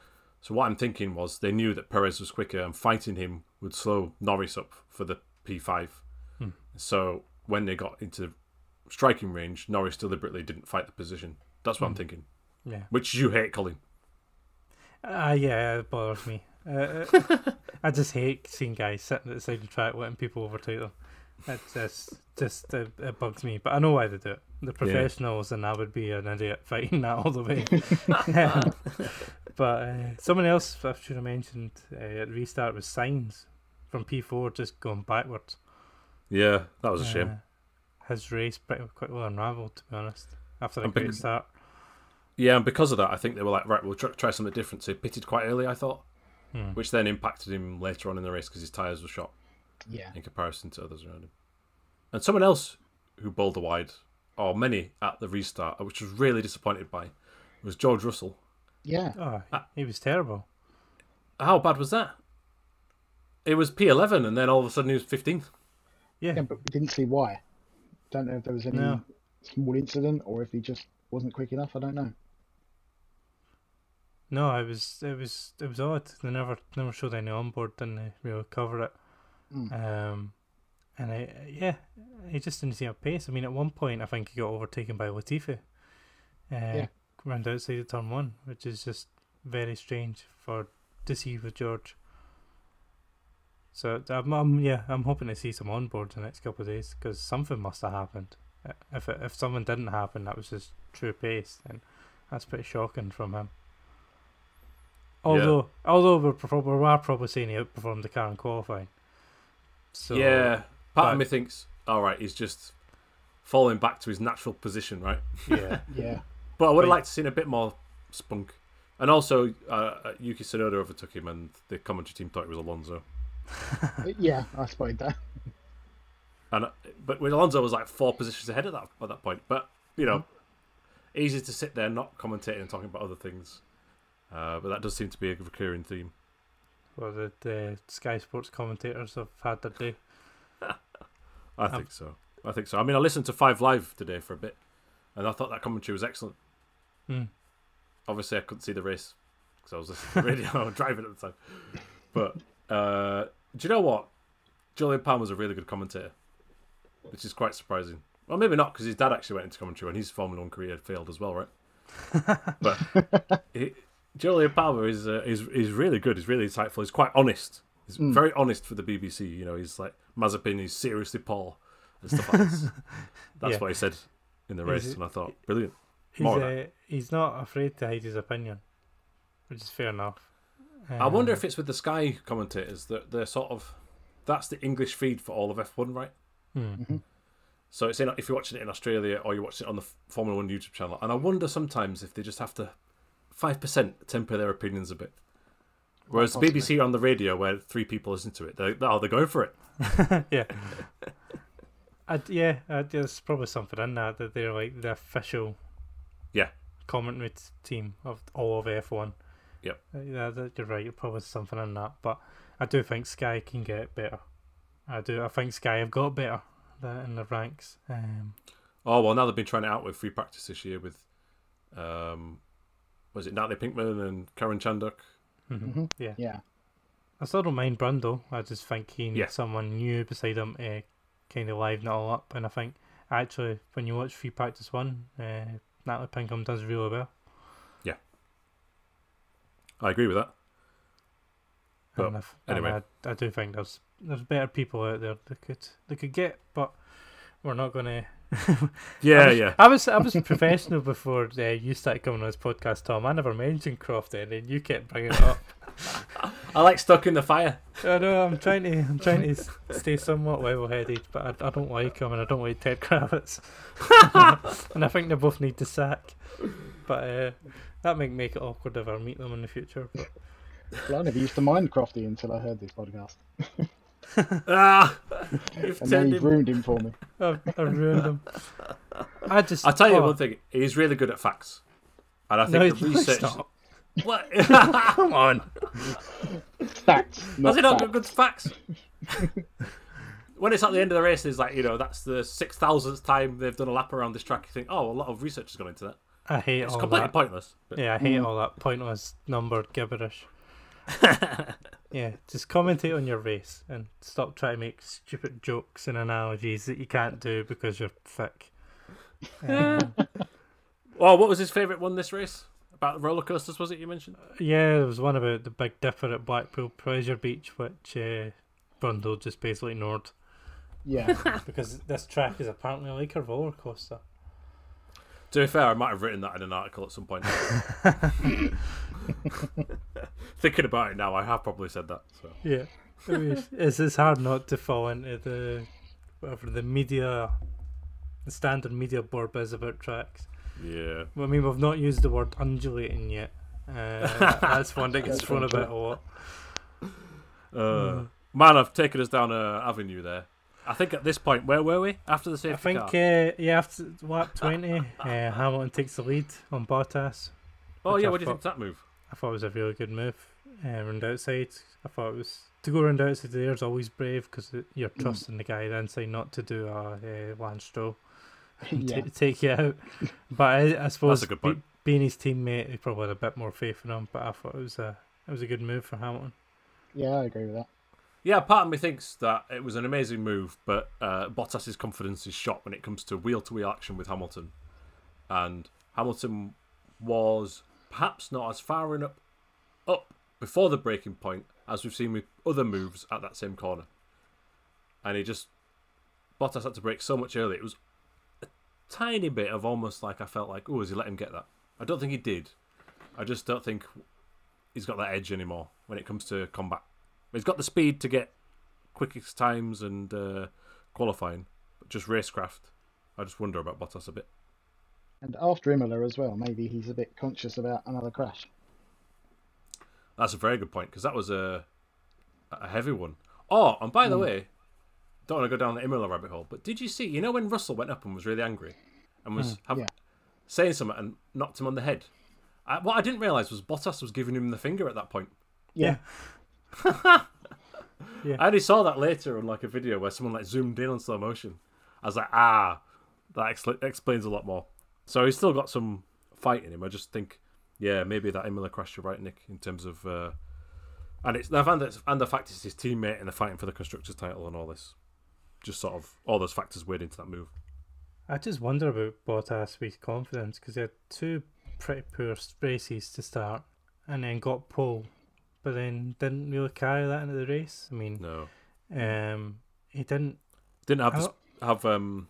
So what I'm thinking was they knew that Perez was quicker and fighting him would slow Norris up for the P5. Hmm. So when they got into striking range, Norris deliberately didn't fight the position. That's what I'm Hmm. thinking. Yeah. Which you hate, Colin. Ah, yeah, it bothers me. Uh, uh, [LAUGHS] I just hate seeing guys sitting at the side of the track letting people overtake them. It just, just uh, it bugs me. But I know why they do it. The professionals, and I would be an idiot [LAUGHS] fighting that all the way. [LAUGHS] Um, but uh, someone else I should have mentioned uh, at restart was Sainz from P4 just going backwards. Yeah, that was a shame. Uh, his race pretty quite well unravelled, to be honest, after a And great start. Yeah, and because of that, I think they were like, right, we'll try, try something different. So he pitted quite early, I thought, Hmm. which then impacted him later on in the race because his tyres were shot Yeah. in comparison to others around him. And someone else who bowled the wide, or many at the restart, which was really disappointed by, was George Russell. Yeah. Oh, Ah. he was terrible. How bad was that? It was P11, and then all of a sudden he was 15th. Yeah, Yeah, but we didn't see why. Don't know if there was any No. small incident or if he just wasn't quick enough. I don't know. No, it was it was it was odd. They never never showed any onboard, didn't they? Really cover it. Mm. Um, and I yeah, he just didn't see a pace. I mean, at one point, I think he got overtaken by Latifi. Uh, Yeah. round outside of turn one, which is just very strange for to see with George. So I'm, I'm yeah, I'm hoping to see some onboard the next couple of days because something must have happened. Uh, If it, if something didn't happen, that was just true pace, and that's pretty shocking from him. Although, although we're probably we are probably saying he outperformed the car in qualifying. So yeah, part but- of me thinks, all right, he's just falling back to his natural position, right? yeah, [LAUGHS] Yeah. But I would have liked to seen a bit more spunk. And also, uh, Yuki Tsunoda overtook him, and the commentary team thought it was Alonso. [LAUGHS] Yeah, I spotted that. And uh, but with Alonso was like four positions ahead of that at that point. But you know, easy to sit there not commentating and talking about other things. Uh, but that does seem to be a recurring theme. well the, the Sky Sports commentators have had their day. I think so. I think so. I mean, I listened to Five Live today for a bit, and I thought that commentary was excellent. Hmm. Obviously, I couldn't see the race because I was listening to radio [LAUGHS] driving at the time. But uh, do you know what? Jolyon Palmer's a really good commentator, which is quite surprising. Well, maybe not because his dad actually went into commentary and his Formula One career failed as well, right? [LAUGHS] but he, Julian Palmer is uh, is is really good. He's really insightful. He's quite honest. He's Mm. very honest for the BBC. You know, he's like Mazepin. He's seriously poor and stuff like this. [LAUGHS] That's Yeah. what he said in the race, it- and I thought brilliant. He's uh, he's not afraid to hide his opinion, which is fair enough. I wonder Um, if it's with the Sky commentators that they're sort of that's the English feed for all of F1, right? hmm, So it's in, if you're watching it in Australia or you're watching it on the Formula One YouTube channel, and I wonder sometimes if they just have to five percent temper their opinions a bit. Whereas Possibly. BBC on the radio, where three people listen to it, they oh they're going for it. [LAUGHS] [LAUGHS] yeah. I'd, yeah, i there's probably something in that that they're like the official Yeah. commentary t- team of all of F1. Yep. Uh, yeah, that, you're right. You're probably something in that, but I do think Sky can get better. I do. I think Sky have got better in the ranks. Um, Oh well, now they've been trying it out with free practice this year with, um, was it Natalie Pinkham and Karun Chandhok? Mhm, Mhm. Yeah. Yeah. I still don't mind Brundle. I just think he needs Yeah. someone new beside him to kind of liven it all up. And I think actually, when you watch Free Practice One, uh, Natalie Pinkham does really well. Yeah, I agree with that. But if, anyway. I, I do think there's there's better people out there that could they could get, but we're not gonna. [LAUGHS] Yeah, I was, yeah. I was I was professional before uh, you started coming on this podcast, Tom. I never mentioned Crofty, and then you kept bringing it up. [LAUGHS] I like stuck in the fire. I know I'm trying to I'm trying to stay somewhat level-headed, but I, I don't like him and I don't like Ted Kravitz, [LAUGHS] and I think they both need to sack. But uh, that might make it awkward if I meet them in the future. But Well, I never used to mind Crofty until I heard this podcast. Ah, you've And now turned you've him. ruined him for me. I've, I've ruined him. I just. I'll tell you oh, one thing. He's really good at facts, and I think No, the he's [LAUGHS] no, he's research. not. What? [LAUGHS] Come on. Facts, not Has he not got facts. good facts? when it's at the end of the race, it's like you know that's the six thousandth time they've done a lap around this track. You think, oh, a lot of research has gone into that. I hate It's all completely that. pointless. But Yeah, I hate all that pointless numbered gibberish. [LAUGHS] yeah, just commentate on your race and stop trying to make stupid jokes and analogies that you can't do because you're thick. Um, [LAUGHS] oh, what was his favourite one this race? About the roller coasters, was it you mentioned? yeah, there was one about the Big Dipper at Blackpool Pleasure Beach, which uh, Brundle just basically ignored Yeah, [LAUGHS] because this track is apparently like a roller coaster. To be fair, I might have written that in an article at some point. [LAUGHS] [LAUGHS] Thinking about it now, I have probably said that. So Yeah, I mean, it's it's hard not to fall into the whatever the media, the standard media board is about tracks. yeah, Well, I mean, we've not used the word undulating yet. Uh, [LAUGHS] that's one that gets thrown about a lot. uh, man, I've taken us down a avenue there. I think at this point, where were we after the I safety think, car? uh, yeah, after lap 20, [LAUGHS] uh, Hamilton takes the lead on Bottas. oh yeah, I what do you think of that move? I thought it was a really good move. Uh, round outside, I thought it was to go round outside there is always brave because you're Mm. trusting the guy then inside not to do a uh, Lance Stroll [LAUGHS] and yeah. ta- take you out. [LAUGHS] But I, I suppose a good point. Be- being his teammate, he probably had a bit more faith in him. But I thought it was a it was a good move for Hamilton. yeah, I agree with that. Yeah, part of me thinks that it was an amazing move, but uh, Bottas's confidence is shot when it comes to wheel-to-wheel action with Hamilton, and Hamilton was perhaps not as far up, up before the braking point as we've seen with other moves at that same corner, and he just Bottas had to brake so much early. It was a tiny bit of almost like I felt like, oh, has he let him get that? I don't think he did. I just don't think he's got that edge anymore when it comes to combat. He's got the speed to get quickest times and uh, qualifying, but just racecraft. I just wonder about Bottas a bit. And after Imola as well, maybe he's a bit conscious about another crash. That's a very good point because that was a a heavy one. Oh, and by the way, don't want to go down the Imola rabbit hole, but did you see? You know when Russell went up and was really angry and was have, yeah. saying something and knocked him on the head. I, what I didn't realise was Bottas was giving him the finger at that point. Yeah, [LAUGHS] I only saw that later on like a video where someone like zoomed in on slow motion. I was like, ah, that expl- explains a lot more. So he's still got some fight in him. I just think, yeah, maybe that Imola crash. You're right, Nick, in terms of, uh, and it's and the, and the fact it's his teammate and they're fighting for the constructors title and all this, just sort of all those factors weighed into that move. I just wonder about Bottas with confidence because he had two pretty poor races to start and then got pole, but then didn't really carry that into the race. I mean, No, um, he didn't. didn't have this, have um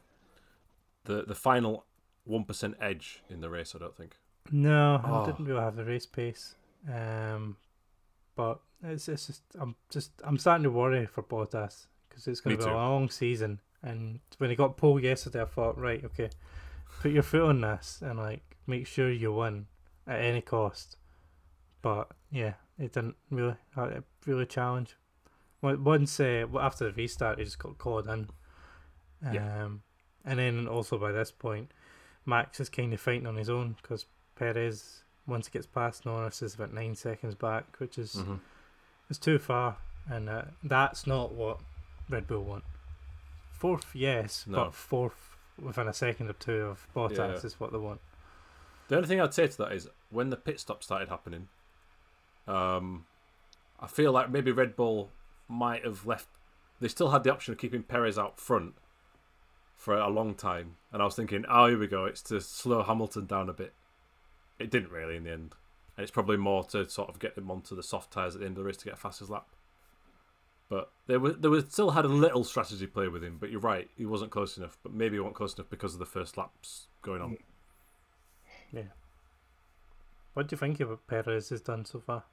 the the final one percent edge in the race. I don't think. No, Oh. he didn't really have the race pace. Um, but it's it's just I'm just I'm starting to worry for Bottas because it's going to be a long season. And when he got pole yesterday, I thought, right, okay, put your foot on this and like make sure you win at any cost. But yeah, it didn't really uh, really challenge. On- Once uh, after the restart, he just got caught in. Um, Yeah. and then also by this point, Max is kind of fighting on his own because Perez, once he gets past Norris, is about nine seconds back, which is Mhm. is too far, and uh, that's not what Red Bull want. Fourth, yes, No. but fourth within a second or two of Bottas Yeah. is what they want. The only thing I'd say to that is when the pit stop started happening, um, I feel like maybe Red Bull might have left. They still had the option of keeping Perez out front for a long time, and I was thinking, oh, here we go. It's to slow Hamilton down a bit. It didn't really in the end, and it's probably more to sort of get him onto the soft tires at the end of the race to get a fastest lap. But they was there was still had a little strategy play with him. But you're right, he wasn't close enough. But maybe he wasn't close enough because of the first laps going on. Yeah. What do you think of what Perez has done so far?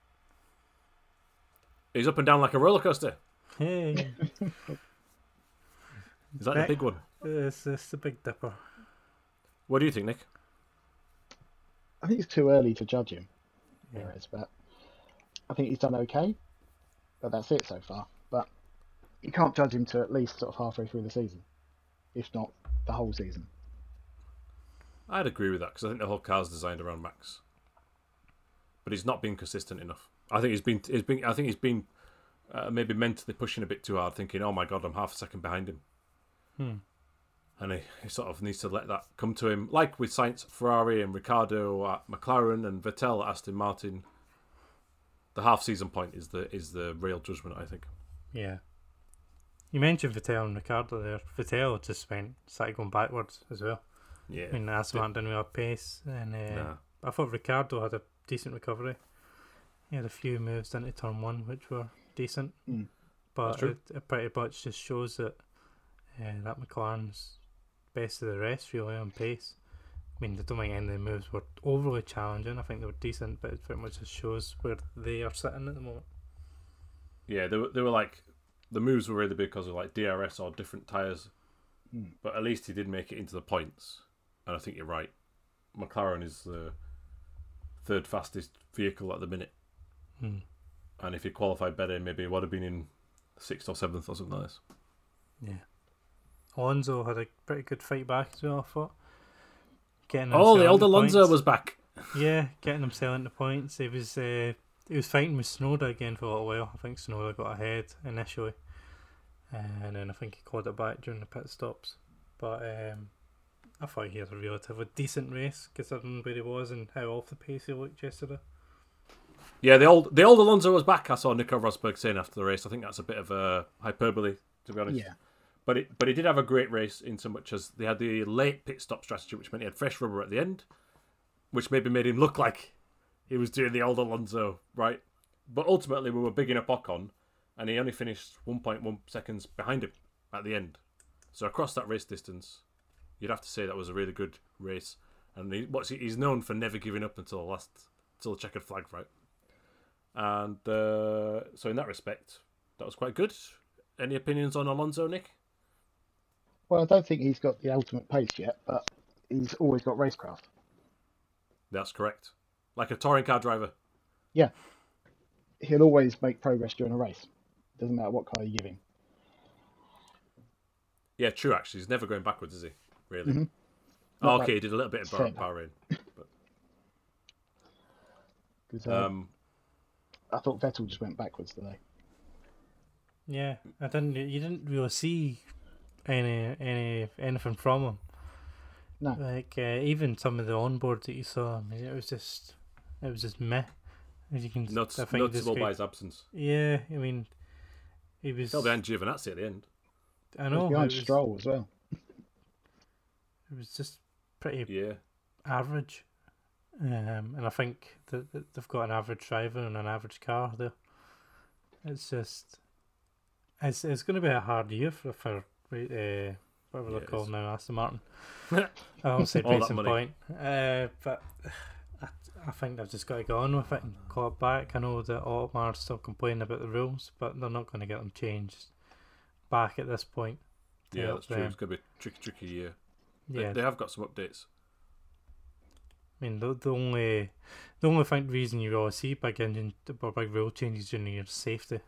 He's up and down like a roller coaster. Hey, [LAUGHS] Is that the big one? it's, it's the Big Dipper. What do you think, Nick? I think it's too early to judge him. Yeah. Perez, but I think he's done okay, but that's it so far. But you can't judge him to at least sort of halfway through the season, if not the whole season. I'd agree with that because I think the whole car's designed around Max, but he's not been consistent enough. I think he's been, he's been, I think he's been uh, maybe mentally pushing a bit too hard, thinking, "Oh my god, I'm half a second behind him," Hmm. and he, he sort of needs to let that come to him, like with Sainz, Ferrari, and Ricciardo at McLaren, and Vettel at Aston Martin. The half season point is the is the real judgment, I think. Yeah. You mentioned Vettel and Ricciardo there. Vettel just went started going backwards as well. Yeah, I mean, Aston Martin didn't have pace, and uh, Nah. I thought Ricciardo had a decent recovery. He had a few moves into turn one which were decent, Mm. but That's it, it pretty much just shows that uh, that McLaren's best of the rest really on pace. I mean, I don't think any of the moves were overly challenging. I think they were decent, but it pretty much just shows where they are sitting at the moment. Yeah, they were, they were like the moves were really because of like DRS or different tires, Hmm. but at least he did make it into the points. And I think you're right. McLaren is the third fastest vehicle at the minute, Hmm. and if he qualified better, maybe he would have been in sixth or seventh or something like this. Yeah. Alonso had a pretty good fight back as well, I thought. Getting Oh, the old Alonso points. was back. Yeah, getting himself into points. He was uh, he was fighting with Tsunoda again for a little while. I think Tsunoda got ahead initially, and then I think he called it back during the pit stops. But um, I thought he had a relatively decent race considering where he was and how off the pace he looked yesterday. Yeah, the old the old Alonso was back. I saw Nico Rosberg saying after the race. I think that's a bit of a hyperbole, to be honest. Yeah, But it, but he did have a great race in so much as they had the late pit stop strategy, which meant he had fresh rubber at the end, which maybe made him look like he was doing the old Alonso, right? But ultimately, we were bigging up Ocon, and he only finished 1.1 seconds behind him at the end. So across that race distance, you'd have to say that was a really good race. And he, what's he, he's known for never giving up until the last, until the checkered flag, right? And uh, so in that respect, that was quite good. Any opinions on Alonso, Nick? well, I don't think he's got the ultimate pace yet, but he's always got racecraft. That's correct. Like a touring car driver. Yeah. He'll always make progress during a race. Doesn't matter what car you give him. Yeah, true. Actually, he's never going backwards, is he? Really? Mhm. Oh, okay, he did a little bit of Bar- enough. Bahrain. 'Cause, uh, Um, I thought Vettel just went backwards today. Yeah, I didn't. You didn't really see any any anything from him. No. Like uh, even some of the onboards that you saw, I mean, it was just it was just meh. As you can, notice- I think noticeable by his absence. Yeah, I mean, he was. Fell behind Giovinazzi at the end. I know was it behind was, Stroll as well. [LAUGHS] it was just pretty Yeah. average, um, and I think that, that they've got an average driver and an average car there. It's just, it's it's going to be a hard year for for uh, whatever Yeah, they're called now, Aston Martin. [LAUGHS] I won't say Racing. Point, uh, but I, I think they've just got to go on with it and call it back. I know that Otmar's still complaining about the rules, but they're not going to get them changed back at this point. Yeah, that's true. them. It's going to be a tricky, tricky year. They- Yeah, They, have got some updates. I mean, the, the only the only thing, reason you really see big engine or big rule changes during the year is safety.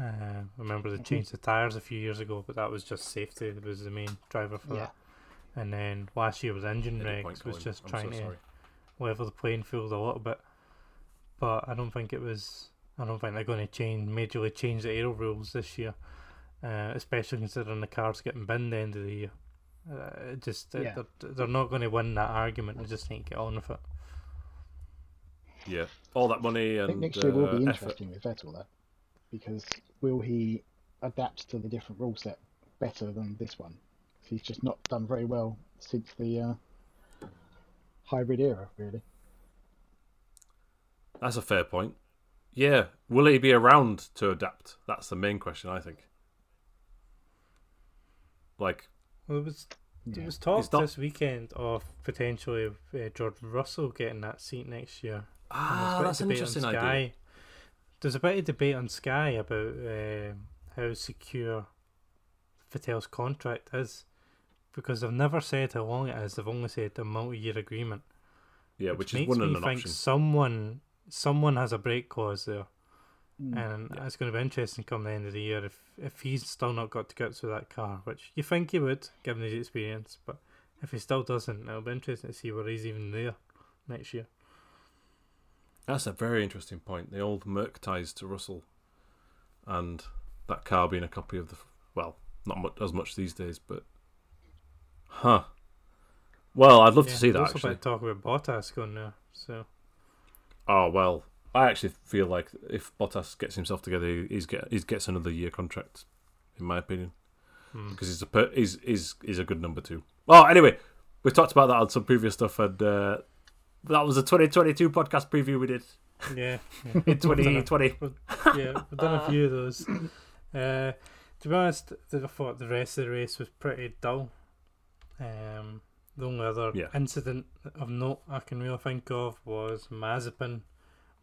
Uh, I remember they changed the tires a few years ago, but that was just safety. That was the main driver for Yeah. that. And then last year was engine Any point regs, was just I'm trying so to level the playing field a little bit. But I don't think it was. I don't think they're going to change majorly change the aero rules this year, uh, especially considering the cars getting binned the end of the year. Uh, just Yeah. they're, they're not going to win that argument. They just need to get on with it. Yeah. All that money I and think next year will uh, be effort. interesting with Vettel though, because will he adapt to the different rule set better than this one? He's just not done very well since the uh, hybrid era, really. That's a fair point. Yeah. Will he be around to adapt? That's the main question, I think. Like, Well, there was there was talk not- this weekend of potentially uh, George Russell getting that seat next year. Ah, that's an bit of debate on interesting idea. There's a bit of debate on Sky about um how secure Vettel's contract is, because they've never said how long it is. They've only said a multi-year agreement, Yeah, which, is makes one me an think option. someone someone has a break clause there. Mm. and Yeah. it's going to be interesting come the end of the year if if he's still not got to grips with that car, which you think he would, given his experience, but if he still doesn't, it'll be interesting to see where he's even there next year. That's a very interesting point. The old Merc ties to Russell, and that car being a copy of the well, not much, as much these days, but huh. Well, I'd love Yeah, to see that there's also actually. been talk about Bottas going there, so Oh well, I actually feel like if Bottas gets himself together, he- he's get he gets another year contract, in my opinion, hmm. because he's a per, he's he's he's a good number two. Oh, anyway, we talked about that on some previous stuff, and uh, that was a 2022 podcast preview we did yeah, yeah. [LAUGHS] in 2020. yeah, we've done a few of those. Uh, to be honest, I thought the rest of the race was pretty dull. Um, the only other Yeah. incident of note I can really think of was Mazepin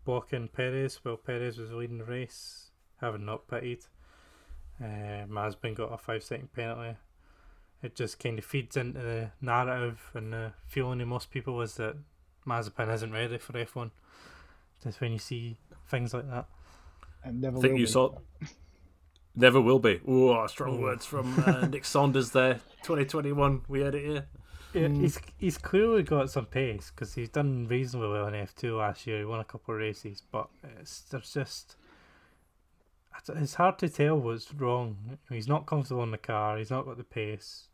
blocking Perez while Perez was leading the race, having not pitted. Uh, Mazepin got a five second penalty. It just kind of feeds into the narrative and the feeling of most people is that Mazepin isn't ready for F1. Just when you see things like that. And never I think will you be. saw. Never will be. Oh, strong Ooh. words from uh, Nick Saunders there. [LAUGHS] 2021, we had it here. Yeah, Mm. he's he's clearly got some pace because he's done reasonably well in F two last year. He won a couple of races, but it's there's just it's- it's hard to tell what's wrong. He's not comfortable in the car. He's not got the pace.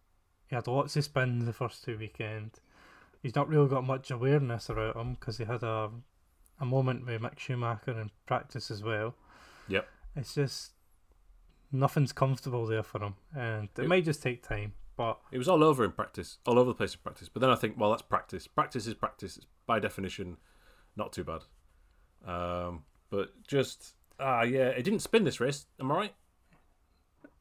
He had lots of spins the first two weekend. He's not really got much awareness about him because he had a a moment with Mick Schumacher in practice as well. Yep. It's just nothing's comfortable there for him, and it It- might just take time. But It was all over in practice, all over the place in practice. But then I think, well, that's practice. Practice is practice. It's by definition not too bad. Um, but just ah, yeah, it didn't spin this race. Am I right?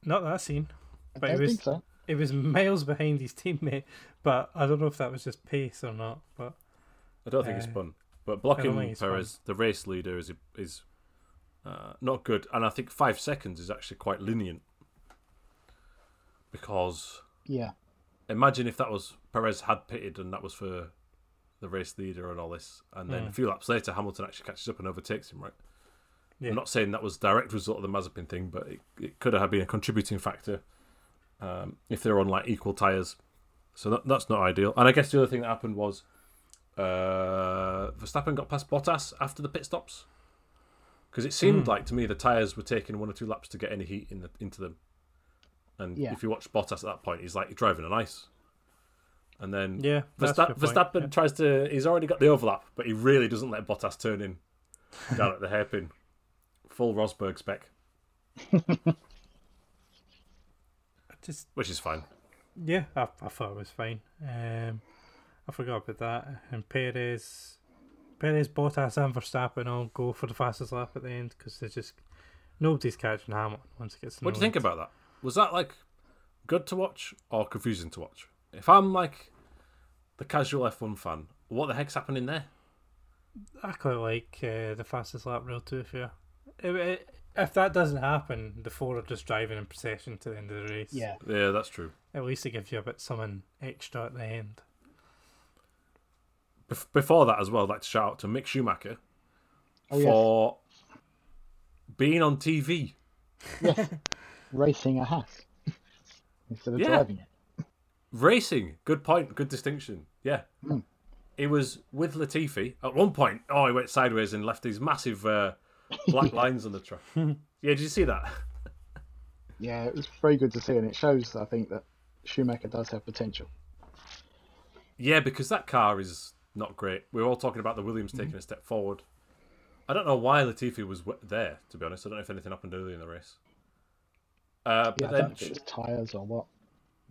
not that scene. I but it was- think so. It was miles behind his teammate, but I don't know if that was just pace or not. But I don't think it's Uh, spun. But blocking think it's Perez, the race leader, is is uh, not good. And I think five seconds is actually quite lenient because Yeah. imagine if that was Perez had pitted and that was for the race leader and all this, and then Mm. a few laps later Hamilton actually catches up and overtakes him. Right? Yeah. I'm not saying that was direct result of the Mazepin thing, but it, it could have been a contributing factor um, if they were on like equal tires. So that, that's not ideal. And I guess the other thing that happened was uh, Verstappen got past Bottas after the pit stops because it seemed Mm. like to me the tires were taking one or two laps to get any heat in the, into them. And Yeah. if you watch Bottas at that point, he's like driving on ice. And then yeah, that's a Versta- good point, Verstappen yeah. tries to. He's already got the overlap, but he really doesn't let Bottas turn in down at the hairpin. Full Rosberg spec, [LAUGHS] just which is fine. yeah, I, I thought it was fine. Um, I forgot about that. And Perez, Perez, Bottas, and Verstappen all go for the fastest lap at the end because they just nobody's catching Hamilton once it gets. to What do you think about that? Was that like good to watch or confusing to watch? If I'm like the casual F1 fan, what the heck's happening there? I quite like uh, the fastest lap rule too. If you, if, that doesn't happen, the four are just driving in procession to the end of the race. Yeah. Yeah, that's true. At least it gives you a bit something extra at the end. Bef- before that as well, I'd like to shout out to Mick Schumacher Oh, yes. for being on TV. [LAUGHS] Racing a hack [LAUGHS] instead of Yeah. driving it. Racing, good point, good distinction. Yeah. Mm. He was with Latifi. At one point, oh, he went sideways and left these massive uh, black [LAUGHS] lines on the track. Yeah, did you see that? Yeah, it was very good to see, and it shows, I think, that Schumacher does have potential. Yeah, because that car is not great. We are all talking about the Williams taking a step forward. I don't know why Latifi was there, to be honest. I don't know if anything happened early in the race. Uh, but Yeah, I then, don't know if it tyres or what.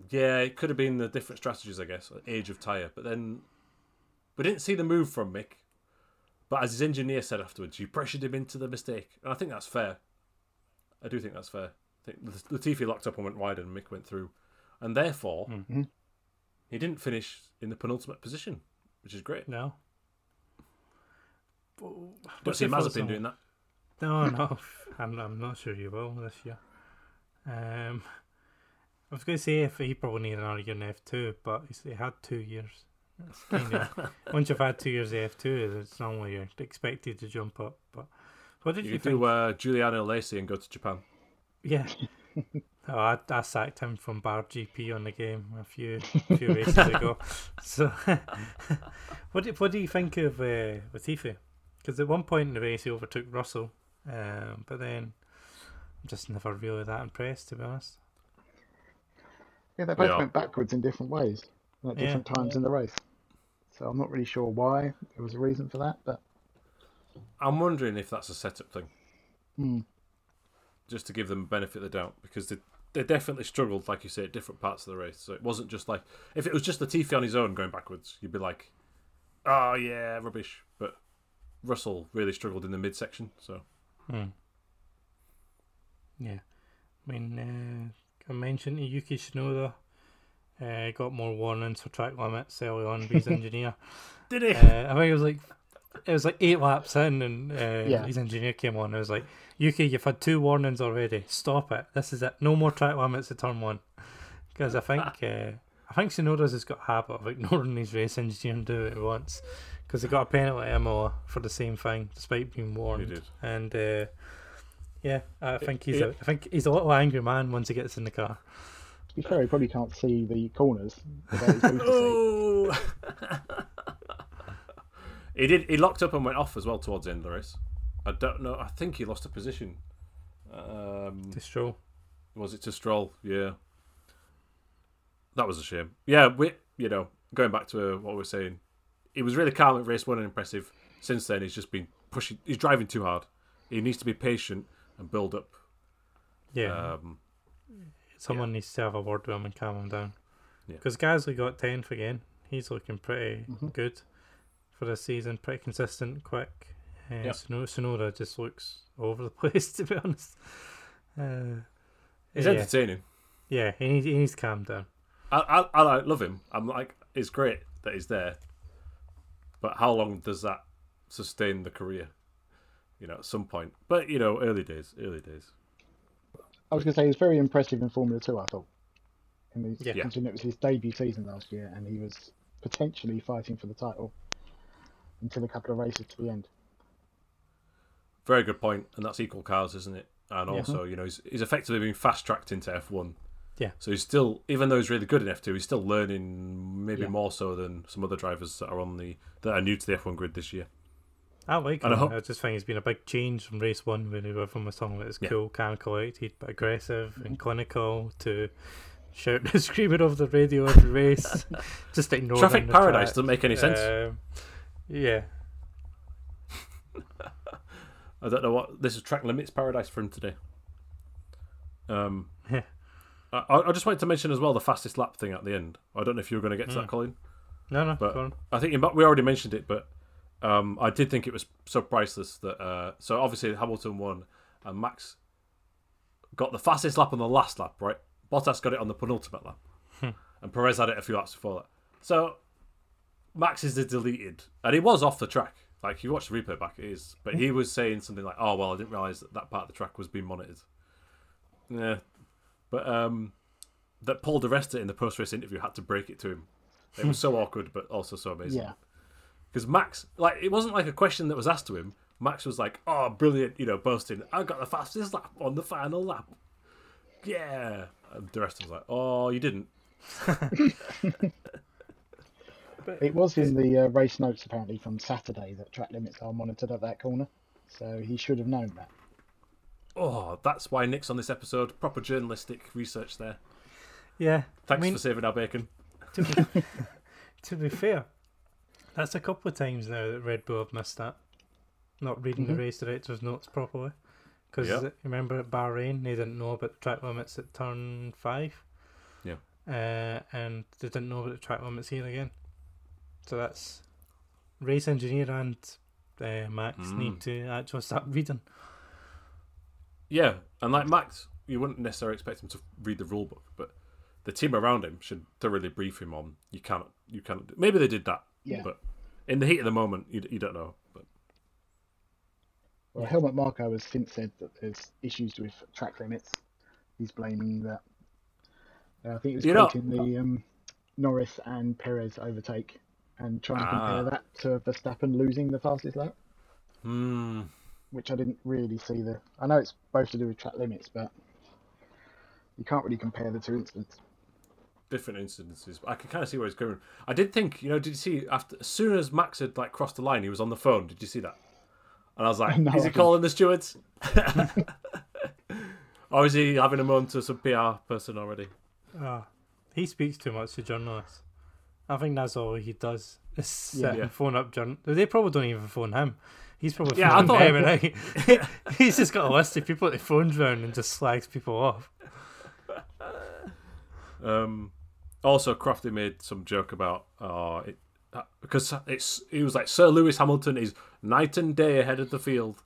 yeah, it could have been the different strategies, I guess, age of tyre. But then we didn't see the move from Mick. But as his engineer said afterwards, you pressured him into the mistake. And I think that's fair. I do think that's fair. I think Latifi locked up and went wide, and Mick went through. And therefore, Mhm. he didn't finish in the penultimate position, which is great. No. but, Don't see Mazepin doing that. No, no, [LAUGHS] I'm, I'm not sure you will this year. Um, I was going to say if he probably needed another year in F two, but he's, he had two years It's kind of [LAUGHS] once you've had two years of F2, it's normally you're expected to jump up. But what did You you, could think? do uh, Giuliano Alesi and go to Japan. Yeah. [LAUGHS] Oh, I, I sacked him from Bar GP on the game a few [LAUGHS] few races ago. So, what do, what do you think of uh, Latifi? Because at one point in the race he overtook Russell, um, but then I'm just never really that impressed to be honest. Yeah, they both Yeah. went backwards in different ways at Yeah. different times in the race. So I'm not really sure why there was a reason for that, but I'm wondering if that's a setup thing, hmm, just to give them benefit of the doubt, because they they definitely struggled, like you say, at different parts of the race. So it wasn't just like if it was just the Latifi on his own going backwards, you'd be like, oh yeah, rubbish. But Russell really struggled in the midsection, so Hmm. Yeah, I mean, uh, I mentioned to Yuki Tsunoda uh, got more warnings for track limits early on. With his [LAUGHS] engineer. did he? Uh, I think it was like it was like eight laps in, and uh, Yeah. his engineer came on. and It was like, Yuki, you've had two warnings already. Stop it. This is it. No more track limits at turn one. [LAUGHS] Because I think [LAUGHS] uh, I think Tsunoda's has got a habit of ignoring his race engineer and do it once. Because he got a penalty at Imola for the same thing, despite being warned. did. And uh, yeah, I think he's it- a, I think he's a little angry man once he gets in the car. to be fair, he probably can't see the corners without his booster seat. Oh! he did. He locked up and went off as well towards the end of the race. I don't know. I think he lost a position. Um, To Stroll. was it to Stroll? Yeah, that was a shame. Yeah, we. You know, going back to uh, what we were saying, he was really calm at race one and impressive. Since then, he's just been pushing. He's driving too hard. He needs to be patient and build up. Yeah. Um, Someone needs to have a word with him and calm him down. Yeah. Because Gasly got 10th again. He's looking pretty Mhm. good for this season. Pretty consistent, quick. Uh, Yep. Sono- Tsunoda just looks over the [LAUGHS] place, to be honest. Uh, he's yeah, entertaining. yeah he, needs, he needs to calm down. I, I, I love him. I'm like, it's great that he's there, but how long does that sustain the career? You know, at some point. But you know, early days, early days. I was going to say he was very impressive in Formula Two. I thought, in his, Yeah. considering it was his debut season last year, and he was potentially fighting for the title until a couple of races to the end. Very good point, and that's equal cars, isn't it? And Yeah. also, you know, he's, he's effectively been fast tracked into F1. Yeah. So he's still, even though he's really good in F2, he's still learning maybe Yeah. more so than some other drivers that are on the that are new to the F1 grid this year. I like And him. I I, hope- just think it's been a big change from race one when everyone was talking about it's Yeah. cool, calm, collected, but aggressive and clinical to shouting and [LAUGHS] screaming over the radio every race. [LAUGHS] just ignoring Traffic Paradise track. doesn't make any sense. Um, yeah, [LAUGHS] I don't know what this is. Track limits paradise for him today. Um, Yeah. I, I just wanted to mention as well the fastest lap thing at the end. I don't know if you were going to get to Mm. that, Colin. no, no, But-. I think in- we already mentioned it, but um, I did think it was so priceless that. Uh, so obviously Hamilton won, and Max got the fastest lap on the last lap, right? Bottas got it on the penultimate lap, Hmm. and Perez had it a few laps before that. So Max is the deleted, and he was off the track. Like you watch the replay back, it is, but he was saying something like, "Oh well, I didn't realize that that part of the track was being monitored." Yeah, but um, that Paul Di Resta in the post race interview had to break it to him. It was so [LAUGHS] awkward, but also so amazing. Yeah, Because Max, like, it wasn't like a question that was asked to him. Max was like, "Oh, brilliant!" You know, boasting, "I got the fastest lap on the final lap." Yeah, and Di Resta was like, "Oh, you didn't." [LAUGHS] it was in the uh, race notes apparently from Saturday that track limits are monitored at that corner, so he should have known that. Oh, that's why Nick's on this episode. Proper journalistic research there. Yeah, Thanks I mean, for saving our bacon. to be, [LAUGHS] to be fair, that's a couple of times now that Red Bull have missed that. Not reading Mhm. the race director's notes properly. Because Yeah. remember at Bahrain, they didn't know about the track limits at turn five. Yeah. Uh, and they didn't know about the track limits here again. So that's race engineer and uh, Max Mm. need to actually start reading. Yeah, and like Max, you wouldn't necessarily expect him to read the rule book, but the team around him should thoroughly brief him on. You cannot, you cannot. do- Maybe they did that, Yeah. but in the heat of the moment, you, you don't know. But Well, Helmut Marko has since said that there's issues with track limits. He's blaming that. Uh, I think it was You know- the um, Norris and Perez overtake and try and Ah. compare that to Verstappen losing the fastest lap, Hmm. which I didn't really see the. I know it's both to do with track limits, but you can't really compare the two incidents. Different incidences. But I can kind of see where he's going. I did think, you know, did you see after as soon as Max had like crossed the line, he was on the phone. Did you see that? And I was like, [LAUGHS] No, is he calling the stewards? [LAUGHS] [LAUGHS] or is he having a moan to some PR person already? Ah, he speaks too much to journalists. I think that's all he does. Is sit Yeah. and Yeah. phone up journal. They probably don't even phone him. He's probably Yeah, I thought- them and I- He's just got a list of people that he phones round and just slags people off. Um, also, Crofty made some joke about uh, it, uh, because it's he was like Sir Lewis Hamilton is night and day ahead of the field.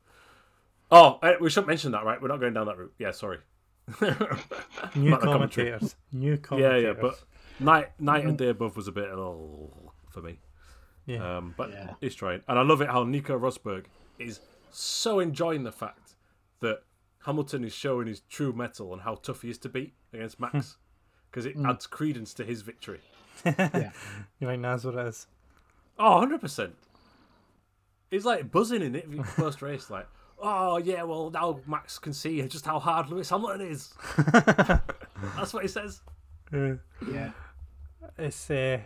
Oh, eh, we shouldn't mention that, right? We're not going down that route. Yeah, sorry. [LAUGHS] New Not the commentary. commentators. [LAUGHS] Yeah, yeah, but night night and day above was a bit oh, for me. yeah. Um, but Yeah. he's trying, and I love it how Nico Rosberg is so enjoying the fact that Hamilton is showing his true mettle and how tough he is to beat against Max, because it adds credence to his victory. [LAUGHS] Yeah, you think that's what it is? Oh, 100 percent. He's like buzzing in it [LAUGHS] first race, like, oh yeah, well now Max can see just how hard Lewis Hamilton is. [LAUGHS] That's what he says. Uh, yeah, it's uh,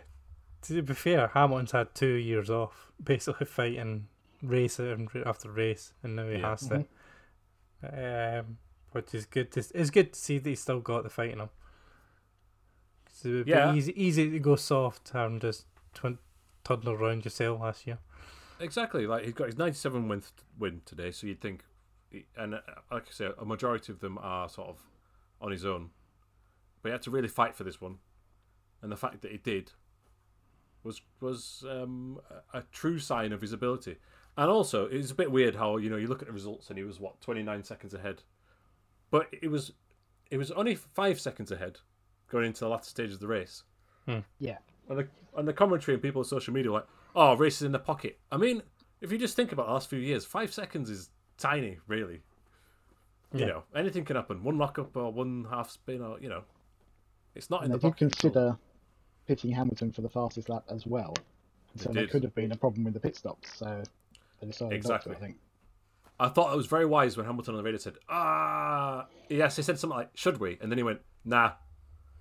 to be fair, Hamilton's had two years off, basically fighting race after after race, and now he Yeah. has to. Um, which is good. To, it's good to see that he's still got the fight in him. 'Cause it would be Yeah. easy, easy to go soft and just twin, toddle around yourself last year. Exactly. Like he's got his 97 win win today, so you'd think, and uh, like I say, a majority of them are sort of on his own, but he had to really fight for this one, and the fact that he did was was um, a a true sign of his ability. And also, it's a bit weird how you know you look at the results and he was what 29 seconds ahead, but it was it was only five seconds ahead going into the latter stage of the race. yeah. And the and the commentary and people on social media were like, oh, race is in the pocket. I mean, if you just think about the last few years, five seconds is tiny, really. You Yeah. know, anything can happen. One lockup or one half spin, or you know, it's not And in they the did pocket. at all. consider pitting Hamilton for the fastest lap as well, so They there did. could have been a problem with the pit stops. So they decided Exactly. to. I think. I thought it was very wise when Hamilton on the radio said, "Ah, yes." He said something like, "Should we?" And then he went, "Nah."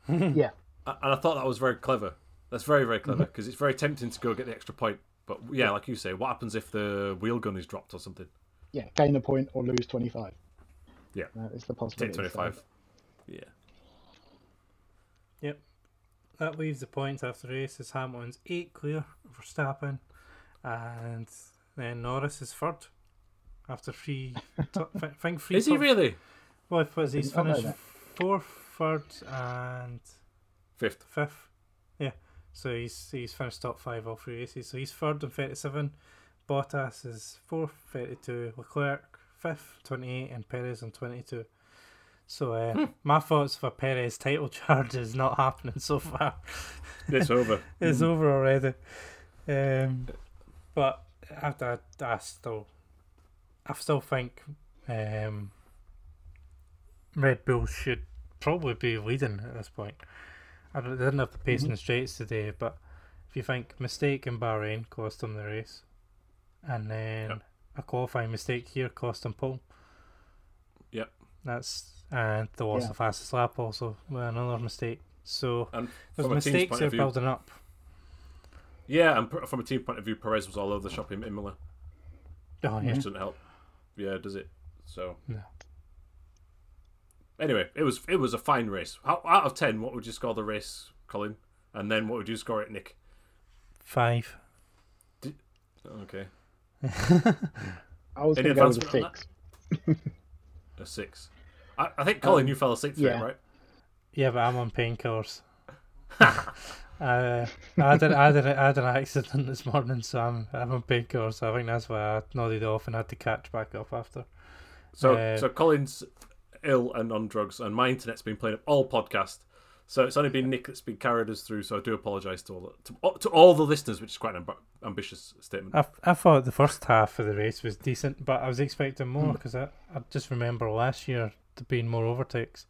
[LAUGHS] Yeah, And I thought that was very clever. That's very very clever mm-hmm. because it's very tempting to go get the extra point. But yeah, like you say, what happens if the wheel gun is dropped or something? yeah. Gain a point or lose twenty five. Yeah. that is the Take possibility. twenty so- Yeah. Yep. That leaves the points after the race as Hamilton's eight clear for Verstappen, and then Norris is third after three. [LAUGHS] t- I think three. Is he top- really Well, it was he's did not know finished that. Fourth, and fifth? fifth. Yeah, so he's he's finished top five all three races. So he's third on thirty-seven. Bottas is fourth, thirty-two. Leclerc fifth, twenty-eight, and Perez on twenty-two. So uh, my thoughts for Perez title [LAUGHS] charge is not happening so far. [LAUGHS] It's over. it's over already. Um, but after I, I still, I still think um, Red Bull should probably be leading at this point. I don't, they didn't have the pace in mm-hmm. the straights today, but if you think mistake in Bahrain cost them the race, and then Yep. a qualifying mistake here cost them pole. Yep. That's and the loss Yeah. of fastest lap also with another mistake. So And those from a team's mistakes point are building up. yeah, and from a team point of view, Perez was all over the shop in Imola, Oh yeah. which doesn't help. Yeah, does it? So No. Anyway, it was it was a fine race. How, out of ten, what would you score the race, Colin? And then what would you score it, Nick? Five. Okay, [LAUGHS] I was Any going to go with a six. [LAUGHS] a six. I, I think Colin, Um, you fell asleep for yeah. it, right? Yeah, but I'm on painkillers. [LAUGHS] uh, I did, I did, I had an accident this morning, so I'm, I'm on painkillers. So I think that's why I nodded off and had to catch back up after. So Uh, so Colin's ill and on drugs, and my internet's been playing up all podcast. So it's only been Nick that's been carried us through. So I do apologise to all the, to, to all the listeners, which is quite an amb- ambitious statement. I, I thought the first half of the race was decent, but I was expecting more because I, I just remember last year there being more overtakes.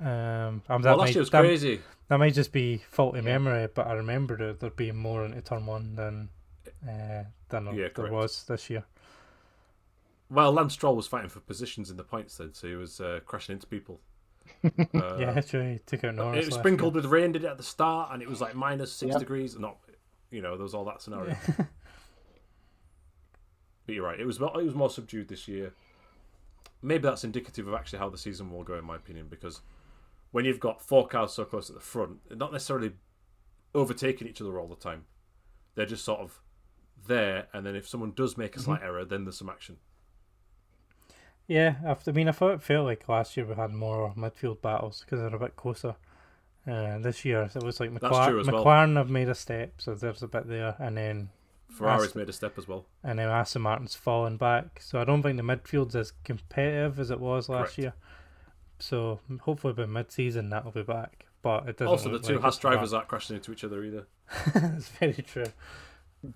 Um, that Well, might, last year was that, crazy. that might just be faulty memory, but I remember there being more into turn one than uh, than Yeah, there correct. was this year. Well, Lance Stroll was fighting for positions in the points then, so he was uh, crashing into people. [LAUGHS] Uh, yeah, true. He took out Norris. It was last sprinkled with rain, did it at the start, and it was like minus six Yep. degrees. Not, you know, there was all that scenario. [LAUGHS] but you're right. It was mo- it was more subdued this year. Maybe that's indicative of actually how the season will go, in my opinion, because when you've got four cars so close at the front, they're not necessarily overtaking each other all the time. They're just sort of there, and then if someone does make a slight error, then there's some action. Yeah, I I mean, I thought it felt like last year we had more midfield battles because they're a bit closer. Uh, this year it was like McLaren, well. McLaren have made a step, so there's a bit there, and then Ferrari's That's- made a step as well. and then Aston Martin's fallen back. So I don't think the midfield's as competitive as it was last Correct. year. So hopefully by mid-season that'll be back. But it doesn't. Also, the two like Haas drivers aren't crashing into each other either. [LAUGHS] That's very true.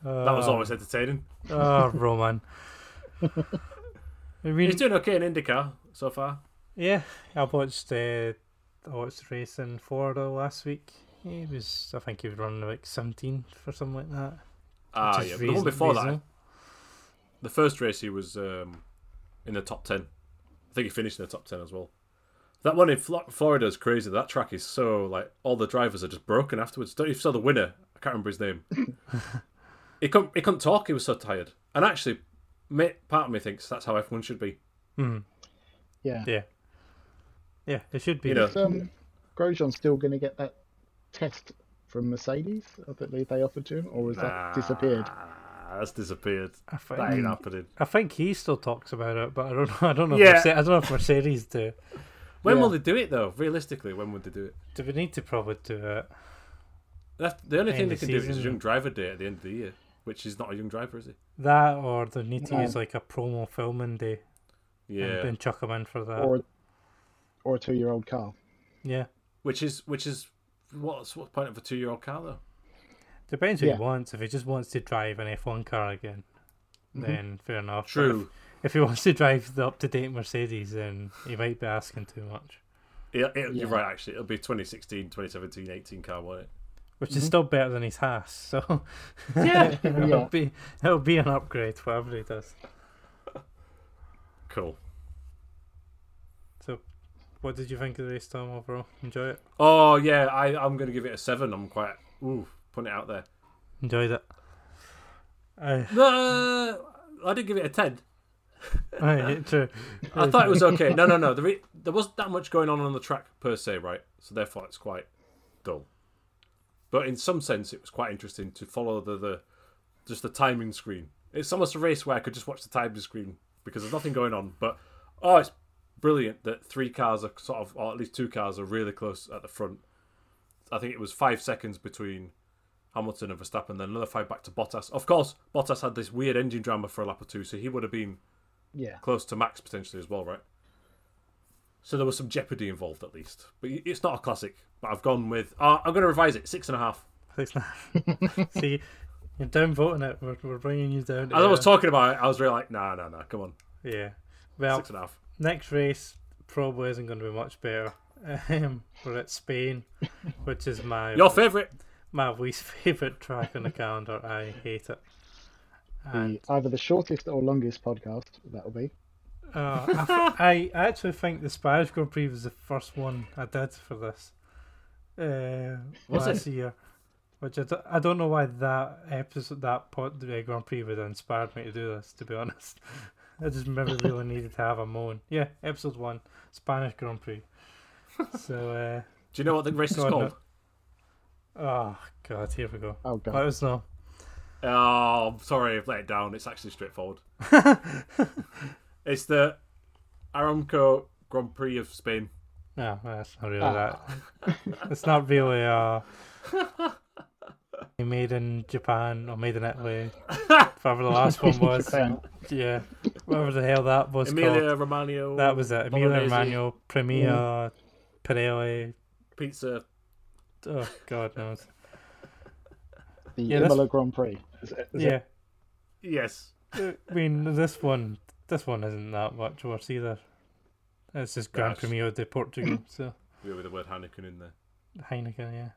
That was Oh, always entertaining. Oh, Romain. [LAUGHS] I mean, He's doing okay in IndyCar so far. Yeah, I watched. Uh, I watched the race in Florida last week. He was, I think, he was running like 17th or something like that. Ah, yeah. but the one reason- before that, the first race, he was um, in the top 10. I think he finished in the top 10 as well. That one in Florida is crazy. That track is so, like, all the drivers are just broken afterwards. Don't you saw the winner? I can't remember his name. [LAUGHS] he, couldn't, he couldn't talk, he was so tired. And actually, ma- part of me thinks that's how everyone should be. Mhm. Yeah. Yeah, yeah, it should be. You know, Is um, Grosjean still going to get that test from Mercedes? I believe they offered to him, or has that disappeared? Ah, that's disappeared. I think, That ain't happening. I think he still talks about it, but I don't know. [LAUGHS] I don't know. Yeah. If Merce- I don't know if Mercedes do. When will they do it, though? Realistically, when would they do it? Do we need to probably do it? That's, the only thing they of can do is season. young driver day at the end of the year, which is not a young driver, is he? That or they need to No. use like a promo filming day and Yeah, then chuck him in for that. Or or a two-year-old car? yeah, which is which is what's what's point of a two-year-old car though? depends who Yeah. he wants. If he just wants to drive an F1 car again, Mhm. then fair enough. But if- True. If he wants to drive the up to date Mercedes, then he might be asking too much. Yeah, it, Yeah. you're right. Actually, it'll be 2016, 2017, 18 car, won't it? Which Mhm. is still better than his Haas, so [LAUGHS] Yeah. [LAUGHS] it'll Yeah. be it'll be an upgrade whatever he does. Cool. So, what did you think of the race, Tom? Overall, enjoy it. Oh yeah, I I'm gonna give it a seven. I'm quite ooh putting it out there. Enjoyed it. I, [LAUGHS] No, I didn't give it a ten. I, true. I thought it was okay. No, no, no. There, there wasn't that much going on on the track per se, right? So therefore, it's quite dull. But in some sense, it was quite interesting to follow the, the just the timing screen. It's almost a race where I could just watch the timing screen because there's nothing going on. But oh, it's brilliant that three cars are sort of, or at least two cars are really close at the front. I think it was five seconds between Hamilton and Verstappen, then another five back to Bottas. Of course, Bottas had this weird engine drama for a lap or two, so he would have been Yeah. close to max potentially as well, right? So there was some jeopardy involved at least, but it's not a classic. But I've gone with. Uh, I'm going to revise it six and a half. Six and a half. [LAUGHS] See, you're downvoting it. We're, we're bringing you down. To As I was talking about it, I was really like, nah, nah, nah, come on, Yeah. Well, six and a half. next race probably isn't going to be much better. Um, we're at Spain, [LAUGHS] which is my Your favourite? my least [LAUGHS] favourite track on the calendar. I hate it. And The, either the shortest or longest podcast that'll be. Uh, I, f- [LAUGHS] I actually think the Spanish Grand Prix was the first one I did for this uh, Was last year. Which I, d- I don't know why that episode, that pod, the Grand Prix would have inspired me to do this, to be [LAUGHS] honest. I just maybe really needed to have a moan. Yeah, episode one, Spanish Grand Prix. [LAUGHS] So, uh, Do you know what the race is Go on, called? oh god, here we go. Oh Let god. us know. Oh, sorry, I've let it down. It's actually straightforward. It's the Aramco Grand Prix of Spain. No, that's not really Ah. that. It's not really uh [LAUGHS] made in Japan or made in Italy. [LAUGHS] Whatever the last one was. Yeah. Whatever the hell that was Emilia called. Romagna. That was it. Emilia Bolognese, Romagna, Premia, Pirelli. Pizza. Oh god knows. The Yeah, Imola Grand Prix. Is it, is Yeah. it? Yes. I mean this one this one isn't that much worse either. It's just Gran That's- Premio de Portugal, [CLEARS THROAT] so Yeah, with the word Heineken in there. Heineken, yeah.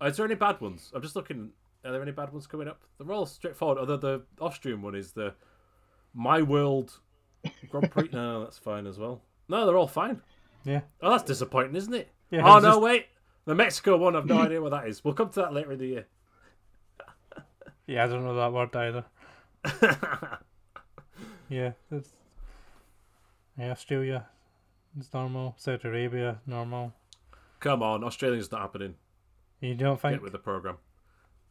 Uh, is there any bad ones? I'm just looking. Are there any bad ones coming up? They're all straightforward. Although the Austrian one is the My World Grand Prix. [LAUGHS] no, that's fine as well. No, they're all fine. Yeah. Oh, that's disappointing, isn't it? Yeah, oh no, just- wait. The Mexico one, I've no idea what that is. We'll come to that later in the year. [LAUGHS] Yeah, I don't know that word either. [LAUGHS] Yeah, it's, yeah, Australia, it's normal. Saudi Arabia, normal. Come on, Australia's not happening. You don't think? Get with the program.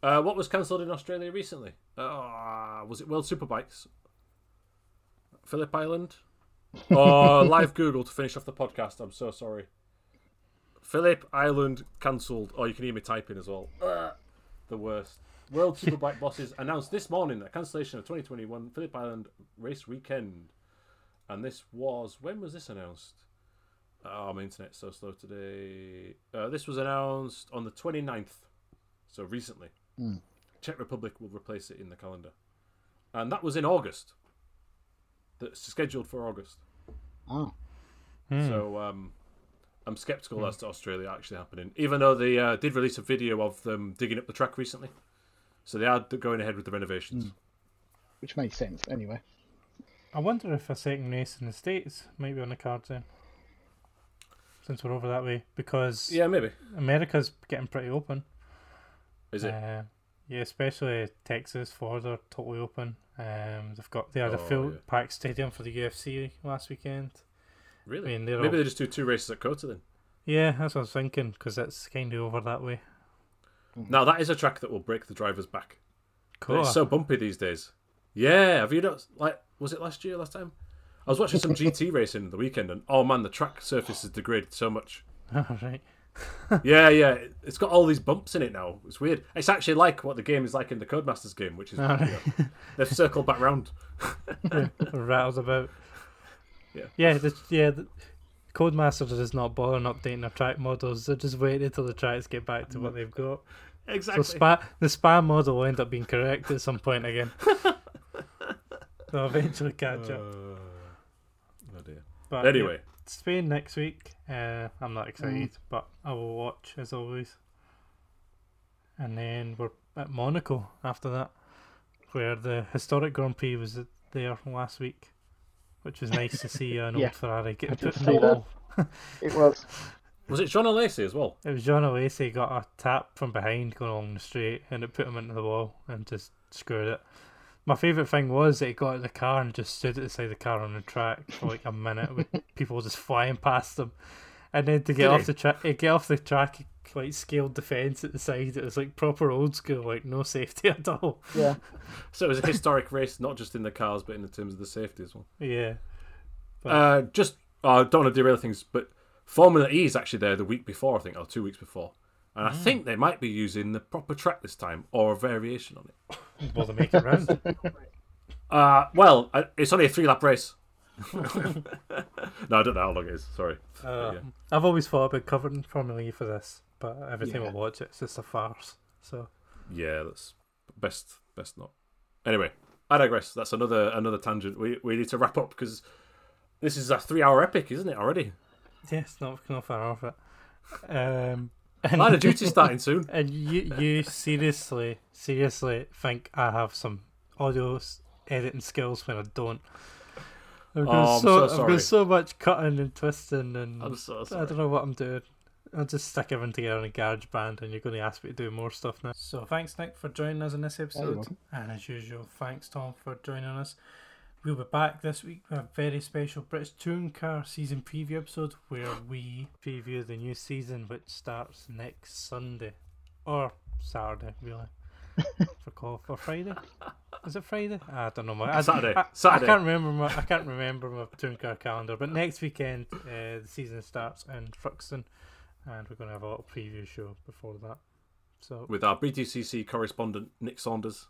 Uh, what was cancelled in Australia recently? Uh, was it World Superbikes? Phillip Island? [LAUGHS] Oh, live Google to finish off the podcast. I'm so sorry. Phillip Island cancelled. Oh, you can hear me typing as well. Uh, the worst. World Superbike [LAUGHS] bosses announced this morning a cancellation of 2021 Phillip Island race weekend. And this was when was this announced? Oh, my internet's so slow today. Uh, this was announced on the 29th, so recently. Hmm. Czech Republic will replace it in the calendar, and that was in August. That's scheduled for August. Hmm. So um, I'm skeptical as to Australia actually happening, even though they uh, did release a video of them digging up the track recently. So they are going ahead with the renovations. which makes sense anyway. I wonder if a second race in the States might be on the cards then. Since we're over that way. Because Yeah, maybe. America's getting pretty open. Is it? Uh, yeah, especially Texas, Florida, totally open. Um, they've got they had a Oh, full yeah. packed stadium for the UFC last weekend. Really? I mean, they're maybe all- they just do two races at COTA then. Yeah, that's what I was thinking because it's kind of over that way. Mm-hmm. Now that is a track that will break the driver's back. Cool. It's so bumpy these days. Yeah, have you not like was it last year, last time? I was watching some GT [LAUGHS] racing the weekend and oh man, the track surface has degraded so much. [LAUGHS] All right. [LAUGHS] Yeah, yeah. It's got all these bumps in it now. It's weird. It's actually like what the game is like in the Codemasters game, which is All right. you know, they've circled back round. rattles about. Yeah. Yeah, the, yeah. The, Codemasters is not bothering updating their track models. They're just waiting until the tracks get back to what they've got. Exactly. So spa, the spa model will end up being correct at some point again. [LAUGHS] They'll eventually catch Uh, up. oh dear. But yeah, Anyway, Spain next week. Uh, I'm not excited, but I will watch as always. And then we're at Monaco after that, where the historic Grand Prix was there last week, which was nice to see an Yeah, old Ferrari get put in the wall. [LAUGHS] It was. [LAUGHS] was it Jean Alesi as well? It was Jean Alesi got a tap from behind going along the straight, and it put him into the wall and just screwed it. My favourite thing was that he got out of the car and just stood at the side of the car on the track for like a minute with [LAUGHS] people just flying past him. And then to get Did off he? the track, get off the track, he, like scaled defence at the side. It was like proper old school, like no safety [LAUGHS] at all. Yeah. [LAUGHS] So it was a historic race, not just in the cars, but in the terms of the safety as well. Yeah, But- Uh, just I don't want to derail things, but Formula E is actually there the week before, I think, or two weeks before, and I think they might be using the proper track this time or a variation on it. [LAUGHS] well to make it round. Uh, well, uh, it's only a three lap race. no, I don't know how long it is. Sorry. Uh, yeah. I've always thought about covering Formula E for this, but every time I watch it, it's just a farce. So Yeah, that's best. Best not. Anyway, I digress. That's another another tangent. We we need to wrap up because this is a three hour epic, isn't it already? yes, not not far off it. [LAUGHS] Um, and, Line of Duty starting [LAUGHS] soon. and you you seriously seriously think I have some audio editing skills when I don't? I've got Oh, so, so I've got so much cutting and twisting and I'm so I don't know what I'm doing. I'll just stick everything together in a garage band and you're going to ask me to do more stuff now. So thanks, Nick, for joining us in this episode. and as usual, thanks, Tom, for joining us. We'll be back this week with a very special British Touring Car season preview episode where we preview the new season, which starts next Sunday. Or Saturday, really. [LAUGHS] for call for Friday. Is it Friday? I don't know. My, I, Saturday. I, Saturday. I can't remember. My, I can't remember my touring car calendar. But next weekend, uh, the season starts in Thruxton, and we're going to have a little preview show before that. So With our BTCC correspondent Nick Saunders,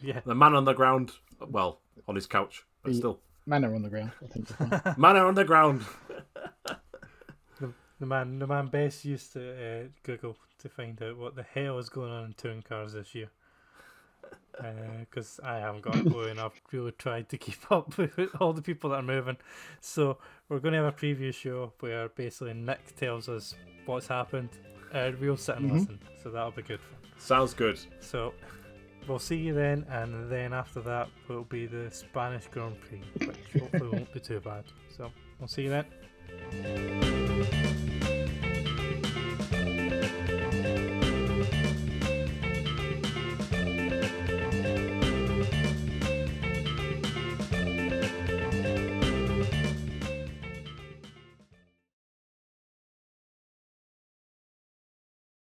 yeah, the man on the ground, well, on his couch, but The- still, Manor on the ground, I think. is [LAUGHS] man on the ground. [LAUGHS] the man, the man best used to uh, Google to find out what the hell is going on in touring cars this year. [LAUGHS] because I haven't got a clue and I've really tried to keep up with all the people that are moving. So we're going to have a preview show where basically Nick tells us what's happened and we'll sit and Mhm. listen. So that'll be good fun. Sounds good. So we'll see you then, and then after that will be the Spanish Grand Prix, which hopefully won't be too bad. So we'll see you then.